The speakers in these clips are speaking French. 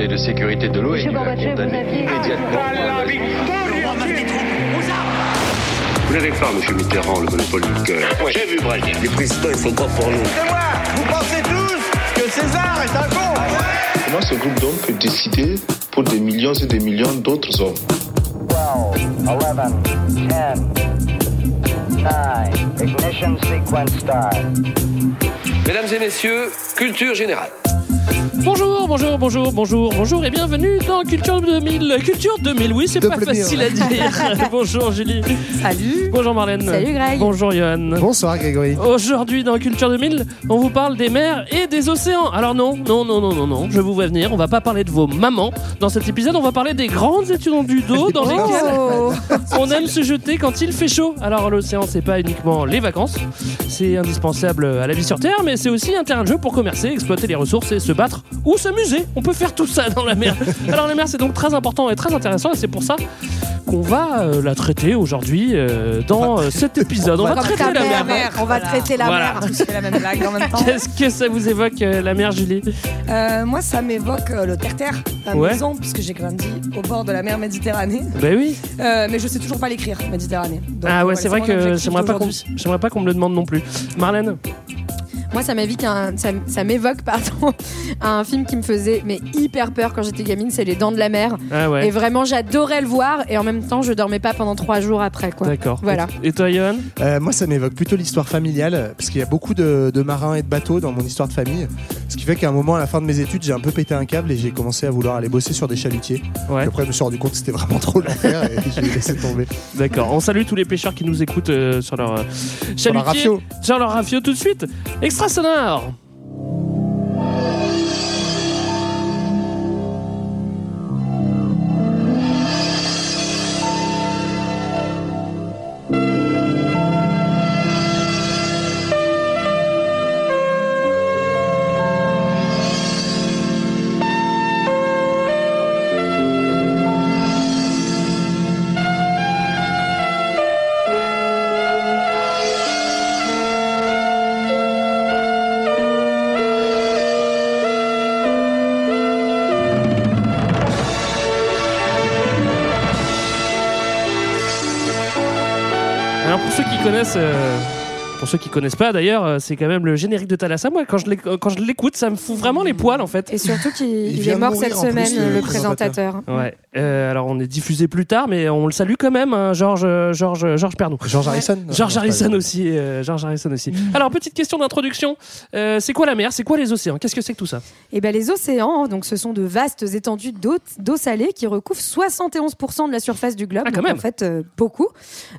Conseil de sécurité de l'ONU a condamné aviez- immédiatement. Vous n'avez pas, monsieur Mitterrand, le monopole du cœur. J'ai vu Brazil. Les présidents, ils sont pas pour nous. Vous pensez tous que César est un con Comment ce groupe d'hommes peut décider pour des millions et des millions d'autres hommes 12, 11, 10, 9, ignition sequence start. Mesdames et messieurs, culture générale. Bonjour, bonjour, bonjour, bonjour, bonjour et bienvenue dans Culture 2000. Culture 2000, oui, c'est pas facile à dire. bonjour Julie. Salut Bonjour Marlène. Salut, Greg. Bonjour Johan. Bonsoir Grégory. Aujourd'hui dans Culture 2000, on vous parle des mers et des océans. Alors non, non, non, non, non, non, je vous vois venir, on va pas parler de vos mamans. Dans cet épisode, on va parler des grandes études du dos dans lesquelles Oh on aime se jeter quand il fait chaud. Alors l'océan, c'est pas uniquement les vacances, c'est indispensable à la vie sur Terre, mais c'est aussi un terrain de jeu pour commercer, exploiter les ressources et se battre ou s'amuser. On peut faire tout ça dans la mer. Alors la mer, c'est donc très important et très intéressant, et c'est pour ça qu'on va euh, la traiter aujourd'hui euh, dans euh, cet épisode. On va traiter la mer. on va traiter la Voilà. mer. C'est la même blague en même temps. Qu'est-ce que ça vous évoque euh, la mer, Julie? Euh, moi, ça m'évoque euh, le terre-terre, la Ouais. maison, puisque j'ai grandi au bord de la mer Méditerranée. Ben oui. Euh, mais je sais toujours pas l'écrire, Méditerranée. Donc, ah ouais, c'est vrai que objectif j'aimerais pas qu'on d'aujourd'hui. j'aimerais pas qu'on me le demande non plus. Marlène? Moi, ça m'évoque un, ça, ça m'évoque pardon, un film qui me faisait mais hyper peur quand j'étais gamine, c'est Les Dents de la Mer. Ah ouais. Et vraiment, j'adorais le voir et en même temps, je dormais pas pendant trois jours après. Quoi. D'accord. Voilà. Et toi, Johan? Euh, moi, ça m'évoque plutôt l'histoire familiale, parce qu'il y a beaucoup de, de marins et de bateaux dans mon histoire de famille. Ce qui fait qu'à un moment, à la fin de mes études, j'ai un peu pété un câble et j'ai commencé à vouloir aller bosser sur des chalutiers. Ouais. Et après, je me suis rendu compte que c'était vraiment trop l'enfer et j'ai laissé tomber. D'accord. On salue tous les pêcheurs qui nous écoutent euh, sur leur euh, Sur chalutier. rafio. Sur leur rafio tout de suite. Extra sonore. Pour ceux qui connaissent, euh, pour ceux qui connaissent pas d'ailleurs, euh, c'est quand même le générique de Thalassa. Moi, quand je l'écoute, ça me fout vraiment les poils en fait. Et surtout qu'il est mort cette plus, semaine, le le présentateur. présentateur. Ouais. Euh, alors on est diffusé plus tard, mais on le salue quand même, hein, Georges, euh, Georges, Georges Pernou. George Harrison George Non, Harrison aussi, euh, George Harrison aussi. Alors petite question d'introduction, Euh, c'est quoi la mer? C'est quoi les océans? Qu'est-ce que c'est que tout ça? Et ben les océans, donc ce sont de vastes étendues d'eau salée qui recouvrent 71% de la surface du globe. Ah, quand donc même. en fait, euh, beaucoup.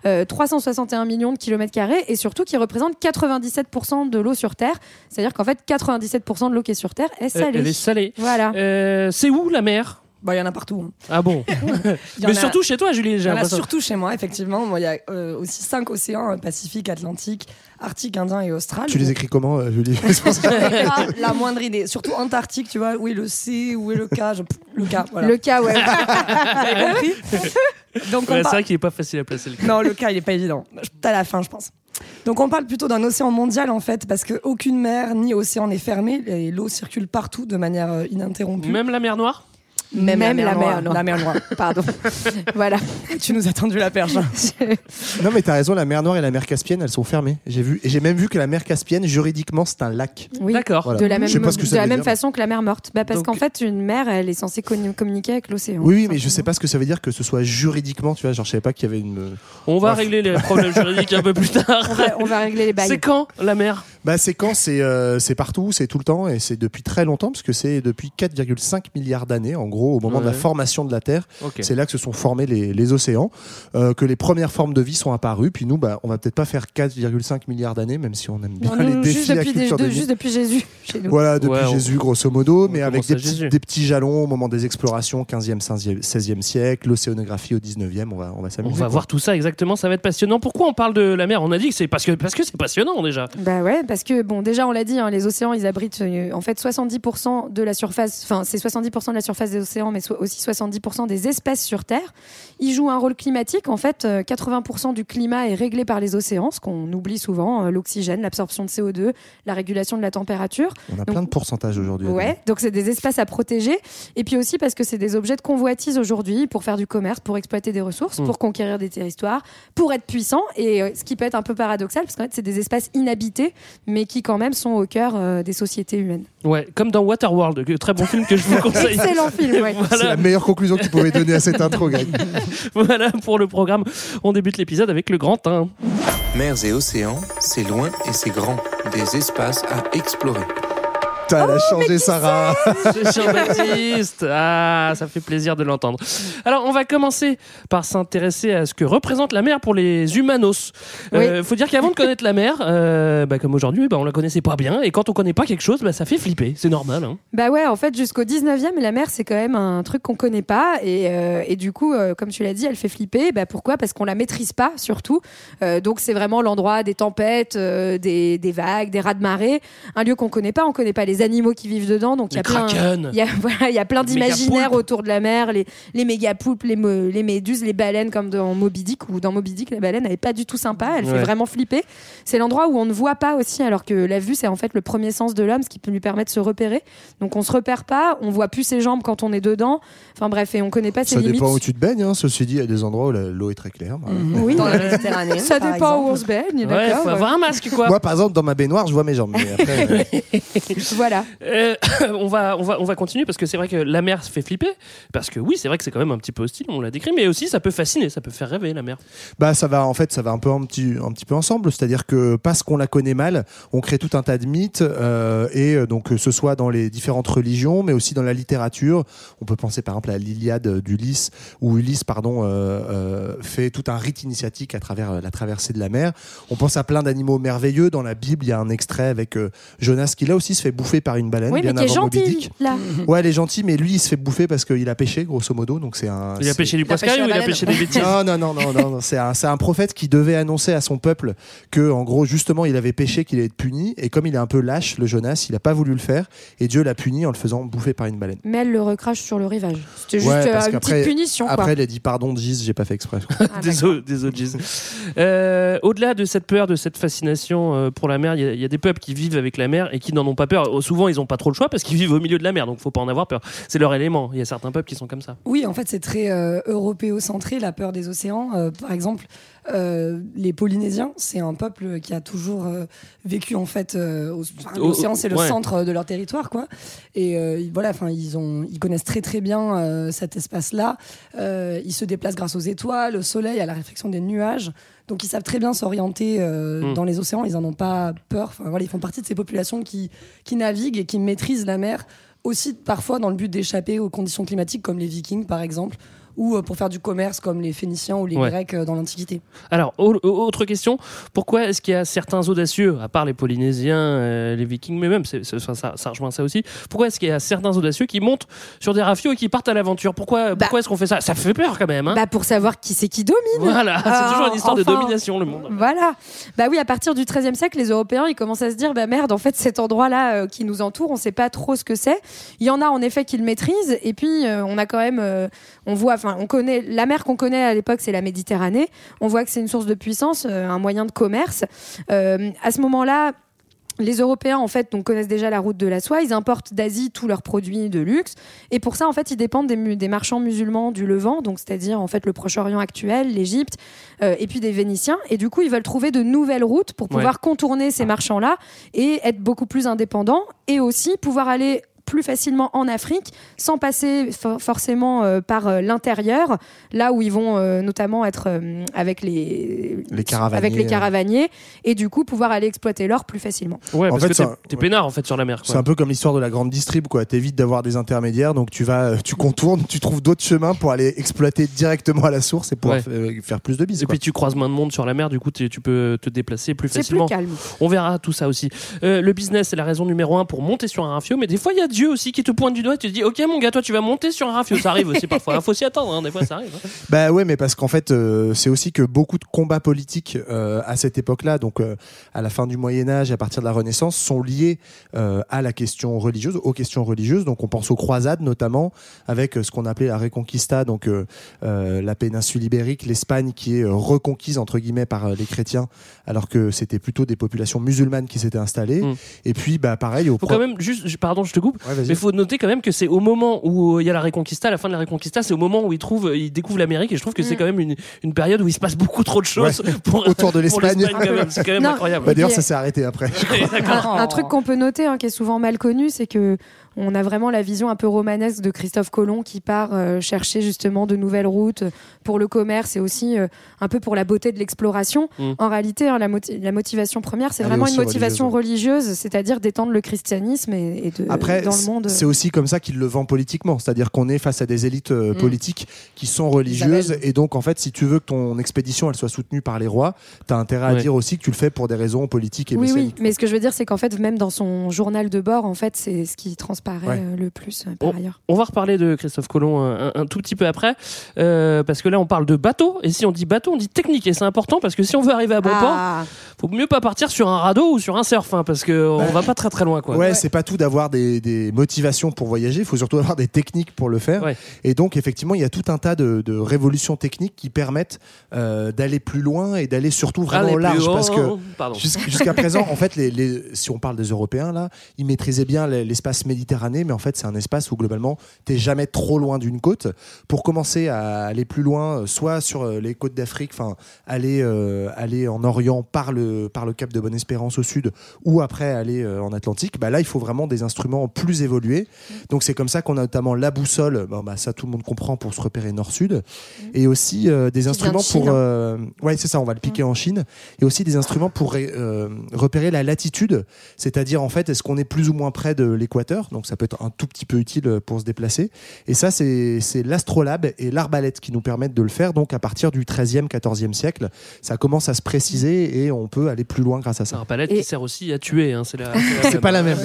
Euh, 361 millions de kilomètres carrés et surtout qui représentent 97% de l'eau sur Terre. C'est-à-dire qu'en fait, 97% de l'eau qui est sur Terre est salée. Elle est salée. Voilà. Euh, c'est où la mer? Bah, il y en a partout. hein. Ah bon Mais a- surtout chez toi, Julie. Il J'ai y en a surtout chez moi, effectivement. Il y a euh, aussi cinq océans euh, Pacifique, Atlantique, Arctique, Indien et Austral. Tu les écris comment, euh, Julie? C'est. Pas la moindre idée. Surtout Antarctique, tu vois. Où est le C Où est le K Je- Le K, voilà. Le cas, ouais. Compris? Donc, on Ouais, c'est par- vrai qu'il est pas facile à placer le cas. Non, le cas, il est pas évident. T'as la fin, je pense. Donc, on parle plutôt d'un océan mondial, en fait, parce qu'aucune mer ni océan n'est fermé et l'eau circule partout de manière euh, ininterrompue. Même la mer Noire? Même, Même la mer Noire. Noire. La mer Noire. Pardon. voilà. tu nous as tendu la perche. hein. Non, mais t'as raison, la mer Noire et la mer Caspienne, elles sont fermées. J'ai vu, et j'ai même vu que la mer Caspienne, juridiquement, c'est un lac. Oui. D'accord. Voilà. De la même, Je sais pas ce que de ça la veut même dire. façon que la mer morte. Bah, parce Donc- qu'en fait, une mer, elle est censée commu- communiquer avec l'océan. Oui, oui, mais je sais pas ce que ça veut dire que ce soit juridiquement, tu vois. Genre, je savais pas qu'il y avait une. On va régler les problèmes juridiques un peu plus tard. On va, on va régler les bails. C'est quand la mer? Bah, c'est quand C'est euh, c'est partout, c'est tout le temps, et c'est depuis très longtemps, parce que c'est depuis 4,5 milliards d'années, en gros, au moment de la formation de la Terre. C'est là que se sont formés les, les océans, euh, que les premières formes de vie sont apparues. Puis nous, bah, on va peut-être pas faire 4,5 milliards d'années, même si on aime bien Non, les défis juste, de la depuis, des- de- juste depuis Jésus, chez nous. Voilà, depuis Ouais, on- Jésus, grosso modo, mais on avec des petits, Jésus. des petits jalons au moment des explorations, 15e, 16e, 16e siècle, l'océanographie au 19e, on va, on va On s'amuser. va quoi. voir tout ça exactement, ça va être passionnant. Pourquoi on parle de la mer? On a dit que c'est parce que parce que c'est passionnant déjà. Bah ouais, parce que bon, déjà on l'a dit, hein, les océans ils abritent euh, en fait 70% de la surface, enfin c'est 70% de la surface des océans, mais so- aussi 70% des espèces sur Terre. Ils jouent un rôle climatique. En fait, euh, 80% du climat est réglé par les océans, ce qu'on oublie souvent, euh, l'oxygène, l'absorption de CO2, la régulation de la température. On a Donc- plein de pourcentages aujourd'hui. Ouais, donc c'est des espaces à protéger. Et puis aussi parce que c'est des objets de convoitise aujourd'hui pour faire du commerce, pour exploiter des ressources, Mm. pour conquérir des territoires, pour être puissant. Et euh, ce qui peut être un peu paradoxal, parce qu'en fait, c'est des espaces inhabités, mais qui quand même sont au cœur euh, des sociétés humaines. Ouais, comme dans Waterworld, très bon film que je vous conseille. Excellent film, ouais. C'est la meilleure conclusion que tu pouvais donner à cette intro, Greg. Voilà pour le programme. On débute l'épisode avec le grand 1. Mers et océans, c'est loin et c'est grand. Des espaces à explorer. Putain, elle a changé, Sarah. C'est Jean-Baptiste. Ah, ça fait plaisir de l'entendre. Alors, on va commencer par s'intéresser à ce que représente la mer pour les humanos. Euh, faut dire qu'avant de connaître la mer, euh, bah, comme aujourd'hui, bah, on la connaissait pas bien. Et quand on connaît pas quelque chose, bah, ça fait flipper. C'est normal. Hein. Bah ouais, en fait, jusqu'au 19e, la mer, c'est quand même un truc qu'on connaît pas. Et, euh, et du coup, euh, comme tu l'as dit, elle fait flipper. Bah pourquoi? Parce qu'on la maîtrise pas, surtout. Euh, donc, c'est vraiment l'endroit des tempêtes, euh, des, des vagues, des rats de marée. Un lieu qu'on connaît pas. On connaît pas les animaux qui vivent dedans. Donc, il y a Les plein. kraken. Il y a, voilà, il y a plein Les d'imaginaires autour de la mer, les, les mégapoulpes, les, mo- les méduses, les baleines, comme dans Moby Dick, où dans Moby Dick, la baleine, elle est pas du tout sympa, elle Ouais. fait vraiment flipper. C'est l'endroit où on ne voit pas aussi, alors que la vue, c'est en fait le premier sens de l'homme, ce qui peut lui permettre de se repérer. Donc on se repère pas, on voit plus ses jambes quand on est dedans. Enfin bref, et on connaît pas ses Ça limites. dépend où tu te baignes. Hein. Ceci dit, il y a des endroits où l'eau est très claire. Oui, Dans la Méditerranée. ça dépend où on se baigne, Ouais, faut avoir un masque, quoi. Moi, par exemple, dans ma baignoire, je vois mes jambes. Mais après, euh, Voilà. Euh, on, va, on, va, on va continuer parce que c'est vrai que la mer se fait flipper. Parce que oui, c'est vrai que c'est quand même un petit peu hostile, on l'a décrit, mais aussi ça peut fasciner, ça peut faire rêver la mer. bah, ça va, en fait, ça va un peu un petit, un petit peu ensemble. C'est-à-dire que parce qu'on la connaît mal, on crée tout un tas de mythes. euh, et euh, donc, que ce soit dans les différentes religions, mais aussi dans la littérature. On peut penser par exemple à l'Iliade d'Ulysse, où Ulysse, pardon, euh, euh, fait tout un rite initiatique à travers la traversée de la mer. On pense à plein d'animaux merveilleux. Dans la Bible, il y a un extrait avec euh, Jonas qui là aussi se fait bouffer par une baleine. Oui, mais bien qui est gentil, là. Ouais, elle est gentille, mais lui, il se fait bouffer parce qu'il a pêché, grosso modo. Donc c'est un. Il a pêché du pêché poiscaille ou il a pêché des bêtises non, non, non, non, non, non. C'est un, prophète qui devait annoncer à son peuple que, en gros, justement, il avait péché, qu'il allait être puni. Et comme il est un peu lâche, le Jonas, il a pas voulu le faire. Et Dieu l'a puni en le faisant bouffer par une baleine. Mais elle le recrache sur le rivage. C'était juste Ouais, euh, une petite punition, quoi. Après, il a dit pardon, Giz, j'ai pas fait exprès. Ah, des d'accord. eaux, des eaux de Giz. Euh, Au-delà de cette peur, de cette fascination euh, pour la mer, il y y, a des peuples qui vivent avec la mer et qui n'en ont pas peur. Souvent, ils n'ont pas trop le choix parce qu'ils vivent au milieu de la mer, donc faut pas en avoir peur. C'est leur élément. Il y a certains peuples qui sont comme ça. Oui, en fait, c'est très euh, européocentré, la peur des océans. Euh, par exemple, euh, les Polynésiens, c'est un peuple qui a toujours euh, vécu, en fait, l'océan, c'est le ouais. centre de leur territoire, quoi. Et voilà, enfin, ils, ont, ils connaissent très, très bien cet espace-là. Ils se déplacent grâce aux étoiles, au soleil, à la réflexion des nuages. Donc, ils savent très bien s'orienter euh, Mm. dans les océans. Ils en ont pas peur. Enfin, voilà, ils font partie de ces populations qui, qui naviguent et qui maîtrisent la mer aussi parfois dans le but d'échapper aux conditions climatiques comme les vikings par exemple ou euh, pour faire du commerce comme les phéniciens ou les Ouais. grecs euh, dans l'antiquité. Alors, au- au- autre question, pourquoi est-ce qu'il y a certains audacieux, à part les Polynésiens, euh, les Vikings, mais même, c'est- ça, ça- ça rejoint ça aussi, pourquoi est-ce qu'il y a certains audacieux qui montent sur des rafios et qui partent à l'aventure? Pourquoi, pourquoi est-ce qu'on fait ça? Ça fait peur quand même. Hein Bah pour savoir qui c'est qui domine. voilà, c'est toujours une histoire de domination, le monde. Voilà. Bah oui, à partir du XIIIe siècle, les Européens, ils commencent à se dire, bah merde, en fait, cet endroit-là euh, qui nous entoure, on sait pas trop ce que c'est. Il y en a en effet qui le maîtrisent, et puis on a quand même, on voit, enfin, on connaît la mer qu'on connaît à l'époque, c'est la Méditerranée. On voit que c'est une source de puissance, euh, un moyen de commerce. Euh, à ce moment-là. Les Européens, en fait, donc, connaissent déjà la route de la soie. Ils importent d'Asie tous leurs produits de luxe. Et pour ça, en fait, ils dépendent des, marchands musulmans du Levant, donc c'est-à-dire en fait le Proche-Orient actuel, l'Égypte, euh, et puis des Vénitiens. Et du coup, ils veulent trouver de nouvelles routes pour pouvoir Ouais. contourner ces marchands-là et être beaucoup plus indépendants, et aussi pouvoir aller plus facilement en Afrique sans passer for- forcément euh, par euh, l'intérieur, là où ils vont euh, notamment être euh, avec les, Les caravaniers, avec les caravaniers et du coup pouvoir aller exploiter l'or plus facilement. Ouais, En parce fait, que t'es- peinard en fait sur la mer. C'est un peu comme l'histoire de la grande distrib, quoi. T'évites d'avoir des intermédiaires, donc tu vas, tu contournes, tu trouves d'autres chemins pour aller exploiter directement à la source et pouvoir Ouais. fa- euh, faire plus de bis. Et quoi. puis tu croises moins de monde sur la mer, du coup tu peux te déplacer plus C'est plus facilement. calme. On verra tout ça aussi. Euh, le business, c'est la raison numéro un pour monter sur un rafio, mais des fois il y a Dieu dieux aussi qui te pointent du doigt et tu te dis, ok mon gars, toi tu vas monter sur un rafio. Ça arrive aussi parfois. Il faut s'y attendre. hein, Des fois ça arrive. hein. Bah ouais, mais parce qu'en fait, euh, c'est aussi que beaucoup de combats politiques euh, à cette époque-là, donc euh, à la fin du Moyen Âge à partir de la Renaissance, sont liés à la question religieuse, aux questions religieuses. Donc on pense aux croisades notamment, avec ce qu'on appelait la Reconquista, donc la péninsule ibérique, l'Espagne qui est reconquise entre guillemets par les chrétiens, alors que c'était plutôt des populations musulmanes qui s'étaient installées. Mm. Et puis, bah pareil, au Faut pro- quand même juste, pardon, je te coupe. Ouais, Mais faut noter quand même que c'est au moment où euh, il y a la Reconquista, à la fin de la Reconquista, c'est au moment où ils trouvent, ils découvrent l'Amérique et je trouve que c'est Mm. quand même une, une période où il se passe beaucoup trop de choses pour, autour de l'Espagne. quand même. C'est quand même Non. incroyable. Bah, d'ailleurs, ça s'est arrêté après. Un, un truc qu'on peut noter, hein, qui est souvent mal connu, c'est que on a vraiment la vision un peu romanesque de Christophe Colomb qui part euh, chercher justement de nouvelles routes pour le commerce et aussi euh, un peu pour la beauté de l'exploration. Mm. En réalité, hein, la, moti- la motivation première, c'est vraiment une motivation religieuse, c'est-à-dire d'étendre le christianisme et, et de, Après, dans le monde. c'est aussi comme ça qu'il le vend politiquement, c'est-à-dire qu'on est face à des élites euh, Mm. politiques qui sont religieuses, et donc en fait, si tu veux que ton expédition elle soit soutenue par les rois, t'as intérêt à dire aussi que tu le fais pour des raisons politiques et Oui, oui, mais ce que je veux dire, c'est qu'en fait, même dans son journal de bord, en fait, c'est ce qui transparaît Ouais. euh, le plus euh, par ailleurs. On va reparler de Christophe Colomb un, un- tout petit peu après, euh, parce que là on parle de bateau, et si on dit bateau, on dit technique, et c'est important parce que si on veut arriver à bon port, Ah, faut mieux pas partir sur un radeau ou sur un surf, hein, parce que on Bah, va pas très très loin quoi. Ouais, c'est pas tout d'avoir des, des motivations pour voyager, il faut surtout avoir des techniques pour le faire. Ouais. Et donc, effectivement, il y a tout un tas de, de révolutions techniques qui permettent euh, d'aller plus loin et d'aller surtout vraiment Allez, au large. haut. Parce que Jusqu'à présent, en fait, les, les- si on parle des Européens, là, ils maîtrisaient bien l'espace méditerranéen, mais en fait, c'est un espace où globalement, t'es jamais trop loin d'une côte. Pour commencer à aller plus loin, euh, soit sur euh, les côtes d'Afrique, enfin, aller, euh, aller en Orient par le, par le cap de Bonne-Espérance au sud, ou après aller euh, en Atlantique, bah là, il faut vraiment des instruments plus évolués. Donc, c'est comme ça qu'on a notamment la boussole, bon, bah, ça, tout le monde comprend pour se repérer nord-sud, et aussi euh, des de instruments pour. hein. ouais, c'est ça, on va le piquer en Chine et aussi des instruments pour repérer la latitude, c'est-à-dire en fait est-ce qu'on est plus ou moins près de l'équateur, donc ça peut être un tout petit peu utile pour se déplacer. Et ça c'est l'astrolabe et l'arbalète qui nous permettent de le faire. Donc à partir du 13e, 14e siècle, ça commence à se préciser et on peut aller plus loin grâce à C'est ça. un palette Et- qui sert aussi à tuer. Hein, c'est la- C'est pas la même.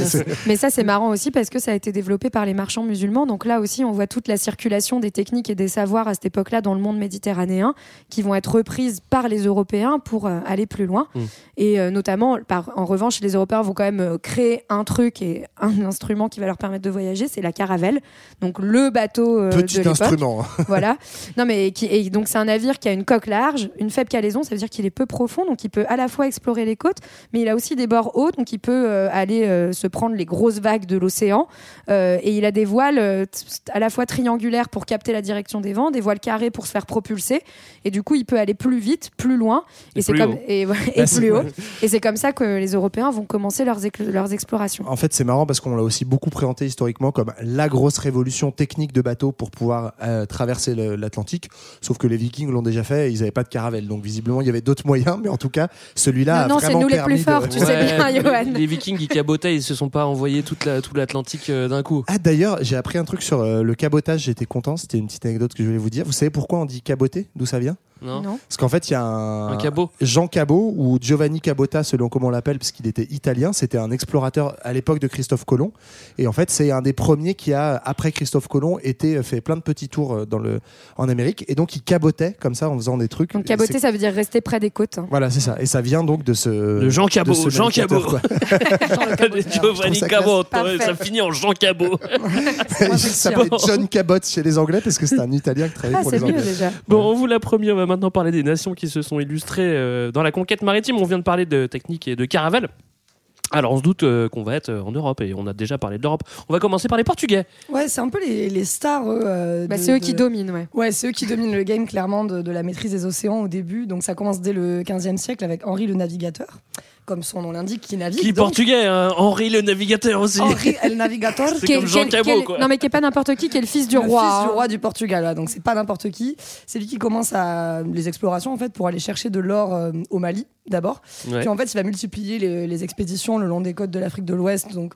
mais ça, c'est marrant aussi parce que ça a été développé par les marchands musulmans. Donc là aussi, on voit toute la circulation des techniques et des savoirs à cette époque-là dans le monde méditerranéen qui vont être reprises par les Européens pour euh, aller plus loin. Mm. Et euh, notamment, par, en revanche, les Européens vont quand même euh, créer un truc et un instrument qui va leur permettre de voyager, c'est la caravelle. Donc le bateau euh, de Petit l'époque. instrument. voilà. Non, mais qui, et donc c'est un navire qui a une coque large, une faible calaison, ça veut dire qu'il est peu profond, donc il peut à la fois explorer les côtes, mais il a aussi des bords hauts, donc il peut euh, aller euh, se prendre les grosses vagues de l'océan. Euh, et il a des voiles euh, à la fois triangulaires pour capter la direction des vents, des voiles carrées pour se faire propulser. Et du coup, il peut aller plus vite, plus loin, Et et, c'est plus comme haut. et, Bah, c'est- plus haut. Et c'est comme ça que les Européens vont commencer leurs, leurs explorations. En fait, c'est marrant parce qu'on l'a aussi beaucoup présenté historiquement comme la grosse révolution technique de bateau pour pouvoir euh, traverser l'Atlantique. Sauf que les Vikings l'ont déjà fait et ils n'avaient pas de caravelle. Donc visiblement, il y avait d'autres moyens. Mais en tout cas, celui-là a Non, non, c'est vraiment nous les plus de- forts, tu sais bien, Johan. Les Vikings qui cabotaient, ils se sont pas envoyés toute la, tout l'Atlantique euh, d'un coup. Ah d'ailleurs, j'ai appris un truc sur euh, le cabotage, j'étais content, c'était une petite anecdote que je voulais vous dire. Vous savez pourquoi on dit caboter? D'où ça vient? Non, Non. Parce qu'en fait, il y a un, Un cabot. Jean Cabot ou Giovanni Cabota selon comment on l'appelle parce qu'il était italien, c'était un explorateur à l'époque de Christophe Colomb et en fait, c'est un des premiers qui a après Christophe Colomb été euh, fait plein de petits tours euh, dans le en Amérique et donc il cabotait comme ça en faisant des trucs. Donc caboter, c'est- ça veut dire rester près des côtes. hein. Voilà, c'est ça. Et ça vient donc de ce. De Jean Cabot, de ce Jean Cabot. quoi. Giovanni ça Cabot, ça finit en Jean Cabot. Il s'appelait John Cabot chez les Anglais parce que c'était un Italien qui travaillait Ah, pour c'est les mieux Anglais. déjà. Bon, on vous l'a promis, on va maintenant parler des nations qui se sont illustrées euh, dans la conquête maritime. On vient de parler de technique et de caravelle. Alors on se doute euh, qu'on va être euh, en Europe et on a déjà parlé de l'Europe. On va commencer par les Portugais. Ouais, c'est un peu les, les stars. euh, Bah, c'est eux qui dominent, ouais. Ouais, c'est eux qui dominent le game clairement de, de la maîtrise des océans au début. Donc ça commence dès le 15e siècle avec Henri le Navigateur, comme son nom l'indique, qui navigue. Qui est donc. portugais, hein, Henri le navigateur aussi. Henri el Navigator. C'est Qui est- comme Jean Cabot, quoi. Non, mais qui est pas n'importe qui, qui est le fils du le roi. fils hein. du roi du Portugal. là. Donc c'est pas n'importe qui. C'est lui qui commence à les explorations en fait pour aller chercher de l'or euh, au Mali d'abord. Ouais. Puis en fait, il va multiplier les, les expéditions le long des côtes de l'Afrique de l'Ouest. Donc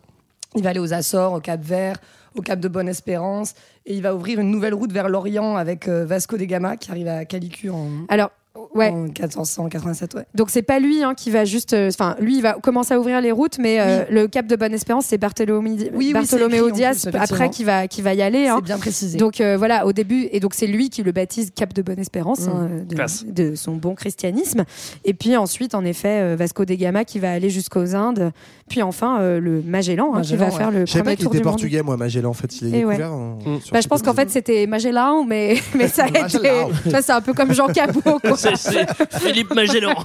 il va aller aux Açores, au Cap Vert, au Cap de Bonne-Espérance, et il va ouvrir une nouvelle route vers l'Orient avec euh, Vasco de Gama qui arrive à Calicut en. Alors, Ouais. En 1487, ouais. Donc c'est pas lui hein, qui va juste, euh, enfin lui il va commencer à ouvrir les routes, mais euh, le Cap de Bonne-Espérance c'est Bartholoméo, Oui, oui, Bartholoméo c'est écrit en Diaz plus, après qui va qui va y aller. hein. C'est bien précisé. Donc euh, voilà au début et donc c'est lui qui le baptise Cap de Bonne-Espérance Mm. hein, de, son bon christianisme. Et puis ensuite en effet Vasco de Gama qui va aller jusqu'aux Indes, puis enfin euh, le Magellan, hein, qui Magellan, va ouais. faire le premier pas tour était du monde. portugais, moi, Magellan. En fait, il est Et ouais. découvert. en- Mm. sur Bah, je pense qu'en fait c'était Magellan, mais mais ça a été, Magellan. c'est un peu comme Jean Cabot. C'est- c'est Philippe Magellan.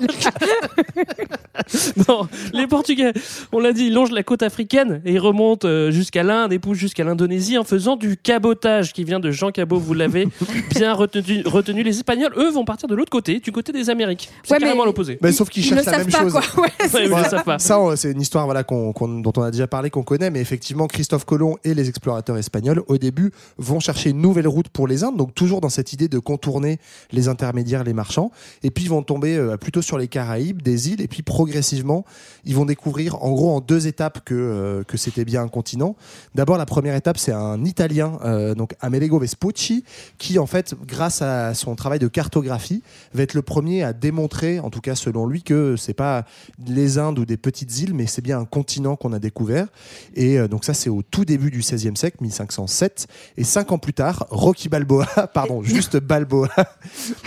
non, les Portugais, on l'a dit, ils longent la côte africaine et ils remontent euh, jusqu'à l'Inde et poussent jusqu'à l'Indonésie en faisant du cabotage qui vient de Jean Cabot, vous l'avez bien retenu, retenu. Les Espagnols, eux, vont partir de l'autre côté, du côté des Amériques. C'est Ouais, mais- carrément l'opposé. Mais sauf qu'ils Ils ne cherchent la savent même pas chose. Ouais, Ouais. Ça, on- c'est une histoire voilà, qu'on- qu'on- dont on a déjà parlé, qu'on connaît, mais effectivement, Christophe Colomb et les explorateurs espagnols, au début, vont chercher une nouvelle route pour les Indes, donc toujours dans cette idée de contourner les intermédiaires, les marchands, et puis ils vont tomber euh, plutôt sur les Caraïbes, des îles, et puis progressivement, ils vont découvrir, en gros, en deux étapes, que, euh, que c'était bien un continent. D'abord, la première étape, c'est un Italien, euh, donc Amerigo Vespucci, qui, en fait, grâce à son travail de cartographie, va être le premier à démontrer, en tout cas selon lui, que c'est pas les Indes ou des petites îles, mais c'est bien un continent qu'on a découvert. Et donc ça, c'est au tout début du XVIe siècle, 1507. Et cinq ans plus tard, Rocky Balboa, pardon, juste Balboa.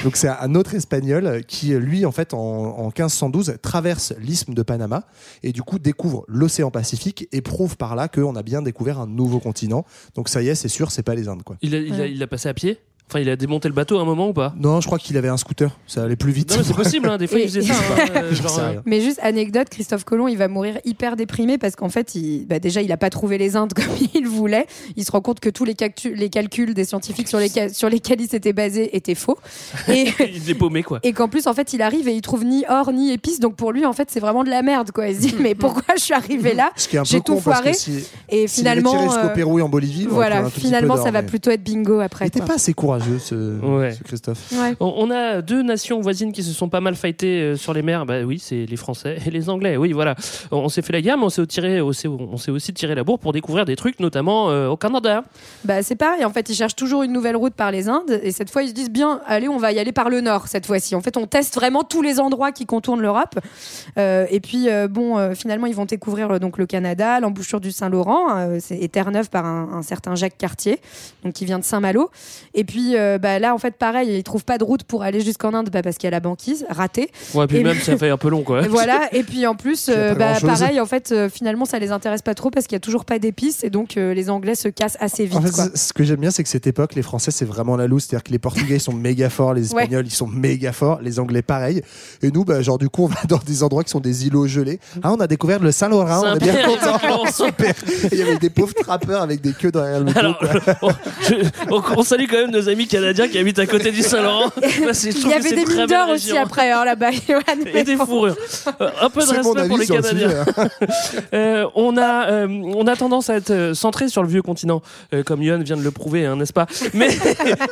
donc c'est un autre Espagnol qui, lui, en fait, en, en 1512, traverse l'isthme de Panama et du coup découvre l'océan Pacifique et prouve par là qu'on a bien découvert un nouveau continent. Donc ça y est, c'est sûr, c'est pas les Indes, quoi. Il a, il, a, il a passé à pied? Enfin, il a démonté le bateau à un moment ou pas? Non, je crois qu'il avait un scooter. Ça allait plus vite. Non, mais c'est possible, hein, des fois il faisait ça. hein, euh, genre, euh. Mais juste anecdote, Christophe Colomb, il va mourir hyper déprimé parce qu'en fait, il, bah déjà, il a pas trouvé les Indes comme il voulait. Il se rend compte que tous les, cactu- les calculs des scientifiques sur, lesquels- sur lesquels il s'était basé étaient faux. Et, il est paumé, quoi. et qu'en plus, en fait, il arrive et il trouve ni or ni épices. Donc pour lui, en fait, c'est vraiment de la merde, quoi. Il se dit, mais pourquoi je suis arrivé là? Ce qui est un J'ai peu tout con parce foiré. que si, Et s'il avait finalement, tiré jusqu'au euh, Pérou et en Bolivie, on aurait voilà, trouvé un tout petit finalement, ça d'or, va mais- plutôt être bingo Il après. était quoi. pas assez courageux, ce, Ouais. ce Christophe. Ouais. On, on a deux nations voisines qui se sont pas mal fightées euh, sur les mers. Bah oui, c'est les Français et les Anglais. Oui, voilà. On, on s'est fait la guerre, mais on s'est tiré, on s'est- on s'est aussi tiré la bourre pour découvrir des trucs, notamment euh, au Canada. Bah, c'est pareil. En fait, ils cherchent toujours une nouvelle route par les Indes. Et cette fois, ils se disent bien, allez, on va y aller par le nord cette fois-ci. En fait, on teste vraiment tous les endroits qui contournent l'Europe. Euh, et puis, euh, bon, euh, finalement, ils vont découvrir donc le Canada, l'embouchure du Saint-Laurent. euh, c'est et Terre-Neuve par un, un certain Jacques Cartier, donc qui vient de Saint-Malo. Et puis, euh, bah, là, en fait, pareil, ils trouvent pas de route pour aller jusqu'en Inde bah, parce qu'il y a la banquise, ratée. Ouais, puis Et- même ça fait un peu long, quoi. Et voilà. Et puis en plus, euh, bah, pareil, en fait, euh, finalement, ça les intéresse pas trop parce qu'il y a toujours pas d'épices et donc euh, les Anglais se cassent assez vite. En fait, quoi. ce que j'aime bien, c'est que cette époque, les Français, c'est vraiment la loose. C'est-à-dire que les Portugais, ils sont méga forts, les Ouais. Espagnols, ils sont méga forts, les Anglais, pareil. Et nous, bah, genre, du coup, on va dans des endroits qui sont des îlots gelés. Ah, on a découvert le Saint-Laurent, on est bien content. Super. Et Il y avait des pauvres trappeurs avec des queues derrière le dos. Alors, quoi. on, je- on- on salue quand même nos amis canadiens qui habitent à côté du Saint-Laurent. Il y avait des mines d'or aussi région. après hein, là-bas. Et des fourrures. Euh, un peu de respect pour les Canadiens. sujet. hein. Euh, on, a, euh, on a tendance à être centré sur le vieux continent, euh, comme Yohan vient de le prouver, hein, n'est-ce pas? Mais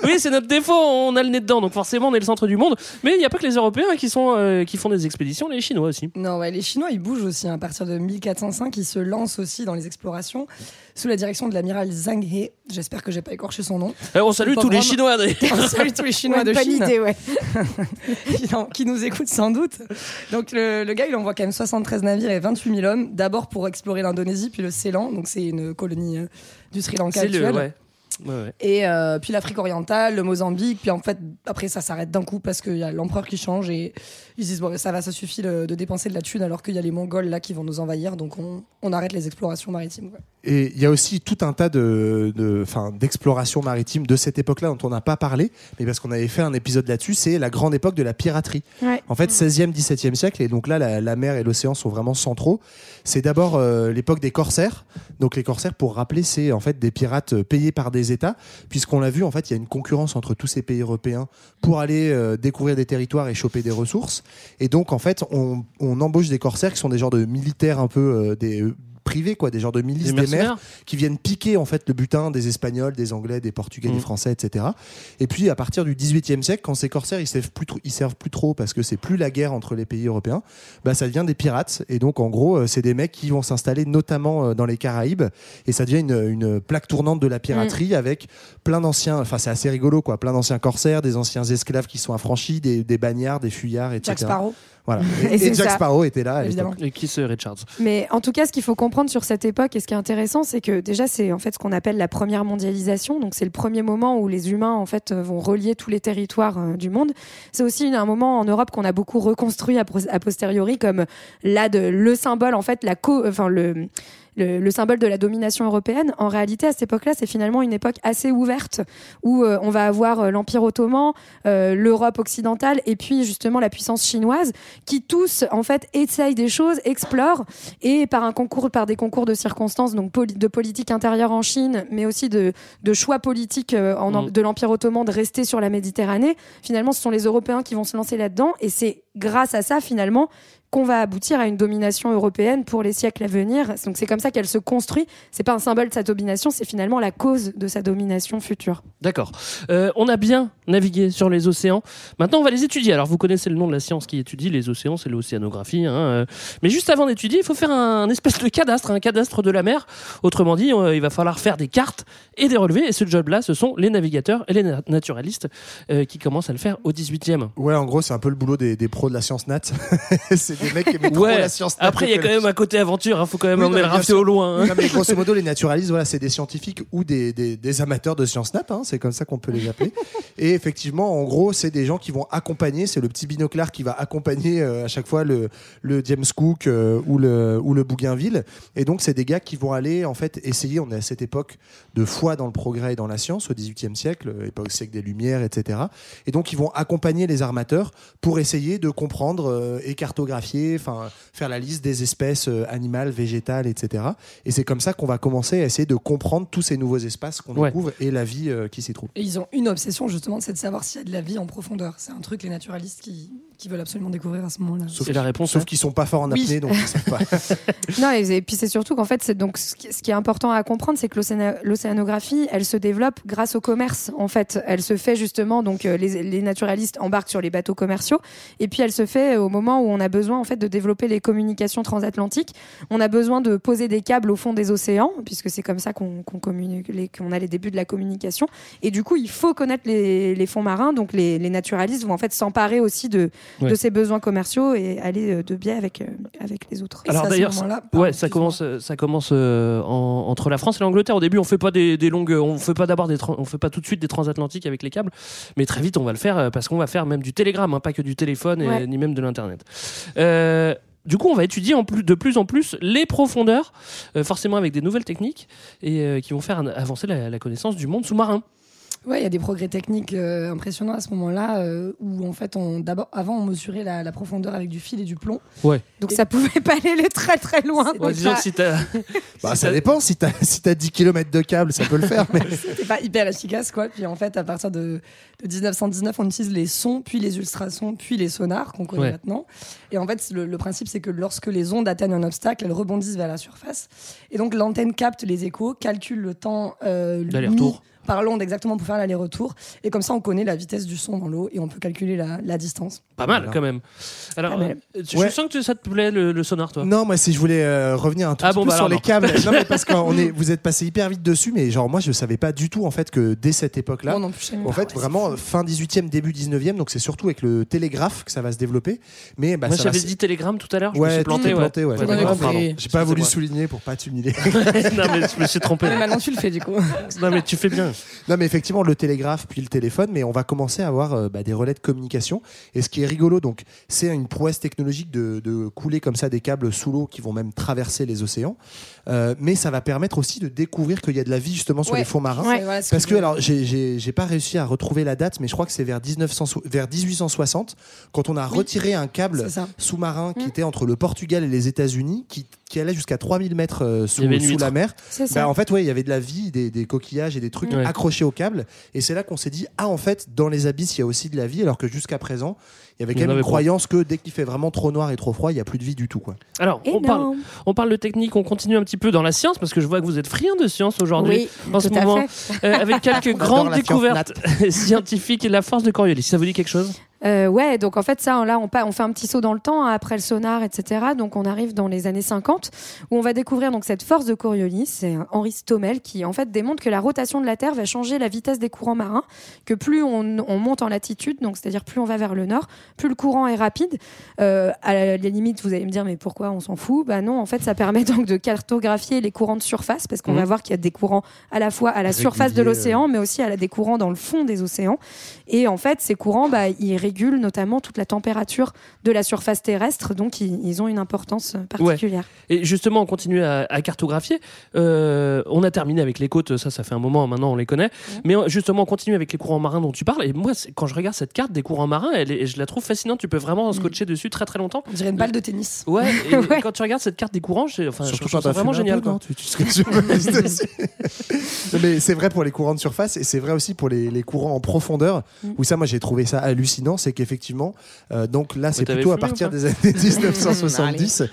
oui, c'est notre défaut, on a le nez dedans, donc forcément on est le centre du monde. Mais il n'y a pas que les Européens qui, sont, euh, qui font des expéditions, les Chinois aussi. Non, ouais, les Chinois, ils bougent aussi. hein. À partir de 1405, ils se lancent aussi dans les explorations sous la direction de l'amiral Zhang He. J'espère que j'ai pas écorché son nom. Euh, on salue tous les. Chinois. d'ailleurs. Salut tous les Chinois Ouais, de Chine idée, ouais. qui, nous écoutent sans doute. Donc le, le gars, il envoie quand même 73 navires et 28 000 hommes. D'abord pour explorer l'Indonésie, puis le Ceylan. Donc c'est une colonie euh, du Sri Lanka C'est le. actuel. Ouais. Ouais, ouais. Et euh, puis l'Afrique orientale, le Mozambique, puis en fait, après ça s'arrête d'un coup parce qu'il y a l'empereur qui change et ils se disent bon, ça va, ça suffit de, de dépenser de la thune alors qu'il y a les Mongols là qui vont nous envahir, donc on, on arrête les explorations maritimes. quoi. Et il y a aussi tout un tas de, de, d'explorations maritimes de cette époque-là dont on n'a pas parlé, mais parce qu'on avait fait un épisode là-dessus, c'est la grande époque de la piraterie. Ouais. En fait, 16e, 17e siècle, et donc là, la, la mer et l'océan sont vraiment centraux. C'est d'abord euh, l'époque des corsaires. Donc les corsaires, pour rappeler, c'est en fait des pirates euh, payés par des États, puisqu'on l'a vu, en fait, il y a une concurrence entre tous ces pays européens pour aller euh, découvrir des territoires et choper des ressources. Et donc, en fait, on, embauche des corsaires qui sont des genres de militaires un peu euh, des privés, quoi, des genres de milices Des des, qui viennent piquer en fait le butin des Espagnols, des Anglais, des Portugais, des Français, etc. Et puis à partir du XVIIIe siècle, quand ces corsaires ils servent plus, trop- ils servent plus trop parce que c'est plus la guerre entre les pays européens, bah ça devient des pirates. Et donc en gros, euh, c'est des mecs qui vont s'installer notamment euh, dans les Caraïbes et ça devient une, une plaque tournante de la piraterie avec plein d'anciens. Enfin c'est assez rigolo quoi, plein d'anciens corsaires, des anciens esclaves qui sont affranchis, des, des bagnards, des fuyards, etc. Jack Sparrow. Voilà. Et Et, c'est et Jack ça. Sparrow était là. Évidemment. Et qui c'est Richards Mais en tout cas, ce qu'il faut comprendre sur cette époque et ce qui est intéressant, c'est que déjà, c'est en fait ce qu'on appelle la première mondialisation. Donc, c'est le premier moment où les humains en fait vont relier tous les territoires euh, du monde. C'est aussi une- un moment en Europe qu'on a beaucoup reconstruit a, posteriori comme là de le symbole en fait la co, enfin le le, le symbole de la domination européenne. En réalité, à cette époque-là, c'est finalement une époque assez ouverte où euh, on va avoir euh, l'Empire ottoman, euh, l'Europe occidentale et puis justement la puissance chinoise qui tous en fait essayent des choses, explorent et par un concours, par des concours de circonstances, donc poli- de politique intérieure en Chine, mais aussi de, de choix politiques en, Mhm. de l'Empire ottoman de rester sur la Méditerranée. Finalement, ce sont les Européens qui vont se lancer là-dedans et c'est grâce à ça finalement qu'on va aboutir à une domination européenne pour les siècles à venir. Donc c'est comme ça qu'elle se construit. C'est pas un symbole de sa domination, c'est finalement la cause de sa domination future. D'accord. Euh, on a bien navigué sur les océans. Maintenant, on va les étudier. Alors, vous connaissez le nom de la science qui étudie les océans, c'est l'océanographie. hein, euh. Mais juste avant d'étudier, il faut faire un, un espèce de cadastre, un cadastre de la mer. Autrement dit, euh, il va falloir faire des cartes et des relevés. Et ce job-là, ce sont les navigateurs et les na- naturalistes euh, qui commencent à le faire au 18e. Ouais, en gros, c'est un peu le boulot des, des pros de la science nat. c'est des mecs qui aiment trop Ouais. la science. Après, il y a quand même un côté aventure. Il faut quand même emmener le au loin. hein. Non, mais grosso modo, les naturalistes, voilà, c'est des scientifiques ou des, des, des amateurs de sciences nat, hein, c'est comme ça qu'on peut les appeler. Et effectivement, en gros, c'est des gens qui vont accompagner, c'est le petit binoclard qui va accompagner euh, à chaque fois le, le James Cook euh, ou, le, ou le Bougainville. Et donc, c'est des gars qui vont aller, en fait, essayer, on est à cette époque de foi dans le progrès et dans la science, au XVIIIe siècle, époque siècle des Lumières, etc. Et donc, ils vont accompagner les armateurs pour essayer de comprendre euh, et cartographier, enfin, faire la liste des espèces euh, animales, végétales, etc. Et c'est comme ça qu'on va commencer à essayer de comprendre tous ces nouveaux espaces qu'on Ouais. découvre et la vie euh, qui s'y trouve. Et ils ont une obsession justement, c'est de savoir s'il y a de la vie en profondeur. C'est un truc les naturalistes qui, qui veulent absolument découvrir à ce moment-là. Sauf, la réponse, sauf qu'ils sont pas forts en Oui. apnée, donc ils savent pas. Non, et, et puis c'est surtout qu'en fait, c'est donc ce qui, est important à comprendre, c'est que l'océanographie, elle se développe grâce au commerce. En fait, elle se fait justement donc euh, les, les naturalistes embarquent sur les bateaux commerciaux, et puis elle se fait au moment où on a besoin en fait de développer les communications transatlantiques. On a besoin de poser des câbles au fond des océans, puisque c'est comme ça qu'on communique, qu'on a les débuts de la communication. Et du coup, il faut connaître les, les fonds marins. Donc les, les naturalistes vont en fait s'emparer aussi de, Ouais. de ces besoins commerciaux et aller euh, de biais avec euh, avec les autres. Et Alors d'ailleurs, moment-là- Ouais, pardon, ça commence, euh, ça commence euh, en- entre la France et l'Angleterre. Au début, on fait pas des, des longues, on fait pas d'abord des, on fait pas tout de suite des transatlantiques avec les câbles, mais très vite on va le faire euh, parce qu'on va faire même du télégramme, hein, pas que du téléphone et, Ouais. ni même de l'internet. Euh, du coup, on va étudier en plus, de plus en plus les profondeurs, euh, forcément avec des nouvelles techniques et euh, qui vont faire avancer la, la connaissance du monde sous-marin. Ouais, il y a des progrès techniques euh, impressionnants à ce moment-là euh, où en fait, on, d'abord, avant, on mesurait la, la profondeur avec du fil et du plomb. Ouais. Donc ça pouvait pas aller très très loin. Ouais, disons ça- que si t'as- Bah, si ça t'as- dépend. Si t'as si t'as 10 km de câble, ça peut le faire. Mais... C'était pas hyper efficace, quoi. Puis en fait, à partir de, de 1919, on utilise les sons, puis les ultrasons, puis les sonars qu'on connaît Ouais. maintenant. Et en fait, le, le principe, c'est que lorsque les ondes atteignent un obstacle, elles rebondissent vers la surface. Et donc, l'antenne capte les échos, calcule le temps euh, D'aller-retour. par l'onde exactement pour faire l'aller-retour. Et comme ça, on connaît la vitesse du son dans l'eau et on peut calculer la, la distance. pas mal Voilà. quand même. Alors, mal. euh, tu- Ouais. je sens que ça te plaît le, le sonar, toi? Non, moi, si je voulais euh, revenir un tout Ah petit bon, peu bah sur les non. câbles. non, mais parce qu'on est, vous êtes passé hyper vite dessus, mais genre, moi, je savais pas du tout, en fait, que dès cette époque-là, je En pas. fait, Ouais, vraiment, fin 18e, début 19e, donc c'est surtout avec le télégraphe que ça va se développer. Mais bah, Moi, ça va j'avais se- dit télégramme tout à l'heure. Je me Ouais, suis tu planté. ouais. planté, ouais. Ouais, pardon. J'ai pas voulu souligner pour pas t'humilier. non, mais je me suis trompé. Mais maintenant, tu le fais, du coup. Non, mais tu fais bien. non, mais effectivement, le télégraphe puis le téléphone, mais on va commencer à avoir euh, bah, des relais de communication. Et ce qui est rigolo, donc, c'est une prouesse technologique de, de couler comme ça des câbles sous l'eau qui vont même traverser les océans. Euh, mais ça va permettre aussi de découvrir qu'il y a de la vie justement sur Ouais. les fonds marins. Voilà Parce que, je- alors, j'ai- pas réussi à retrouver la date, mais je crois que c'est vers, 1900 so- vers 1860, quand on a Oui. retiré un câble C'est ça. Sous-marin qui Mm. était entre le Portugal et les États-Unis, qui qui allait jusqu'à 3000 mètres euh, sous, la mer. Bah, en fait, ouais, il y avait de la vie, des, des coquillages et des trucs Ouais. accrochés au câble. Et c'est là qu'on s'est dit, ah, en fait, dans les abysses, il y a aussi de la vie, alors que jusqu'à présent, il y avait Il y quand même une croyance que dès qu'il fait vraiment trop noir et trop froid, il n'y a plus de vie du tout. Quoi. Alors, on parle, Énorme. on parle de technique, on continue un petit peu dans la science parce que je vois que vous êtes friand de science aujourd'hui. Oui, en ce moment, fait. euh, avec quelques grandes découvertes scientifiques et la force de Coriolis. Ça vous dit quelque chose? Euh, ouais, donc en fait, ça, là, on, fait un petit saut dans le temps hein, après le sonar, etc. Donc on arrive dans les années 50 où on va découvrir donc cette force de Coriolis. C'est euh, Henri Stommel qui en fait démontre que la rotation de la Terre va changer la vitesse des courants marins, que plus on, on monte en latitude, donc c'est-à-dire plus on va vers le nord, plus le courant est rapide. Euh, à la limite, vous allez me dire, mais pourquoi on s'en fout? Bah non, en fait, ça permet donc de cartographier les courants de surface parce qu'on va voir qu'il y a des courants à la fois à la surface de l'océan, mais aussi à la des courants dans le fond des océans. Et en fait, ces courants, bah, ils régulent notamment toute la température de la surface terrestre, donc ils, ils ont une importance euh, particulière. Et justement, on continue à, à cartographier. Euh, on a terminé avec les côtes, ça, ça fait un moment, maintenant on les connaît. Mais justement, on continue avec les courants marins dont tu parles. Et moi, quand je regarde cette carte des courants marins, elle est- je la trouve fascinante. Tu peux vraiment scotcher dessus très très longtemps. On dirait une balle de tennis. Ouais, et Ouais. quand tu regardes cette carte des courants, je, enfin, je trouve ça vraiment génial. peu, quoi. Tu- tu- dessus. Mais c'est vrai pour les courants de surface et c'est vrai aussi pour les, les courants en profondeur. Mm. Où ça, moi, j'ai trouvé ça hallucinant. C'est qu'effectivement, euh, donc là, c'est plutôt à partir des années 1970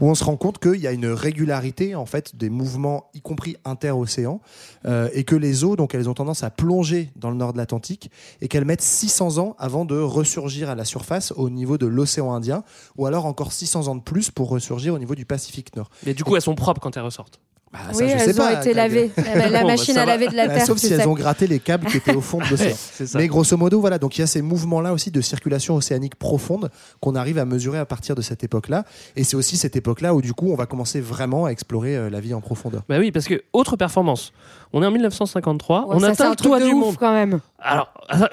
où on se rend compte qu'il y a une régularité en fait des mouvements, y compris interocéans, euh, et que les eaux, donc, elles ont tendance à plonger dans le nord de l'Atlantique et qu'elles mettent 600 ans avant de ressurgir à la surface au niveau de l'océan Indien, ou alors encore 600 ans de plus pour ressurgir au niveau du Pacifique Nord. Mais du coup, elles sont propres quand elles ressortent. Bah, ça, oui, je elles sais ont pas, été lavées. La, la bah, machine à laver de la Bah, Terre. sauf si elles ça. ont gratté les câbles qui étaient au fond de l'océan. Mais grosso modo, voilà, donc il y a ces mouvements-là aussi de circulation océanique profonde qu'on arrive à mesurer à partir de cette époque-là. Et c'est aussi cette époque-là où du coup on va commencer vraiment à explorer euh, la vie en profondeur. Bah oui, parce que autre performance. On est en 1953, Ouais, on ça, atteint un le truc toit de du ouf, monde. quand même. Alors,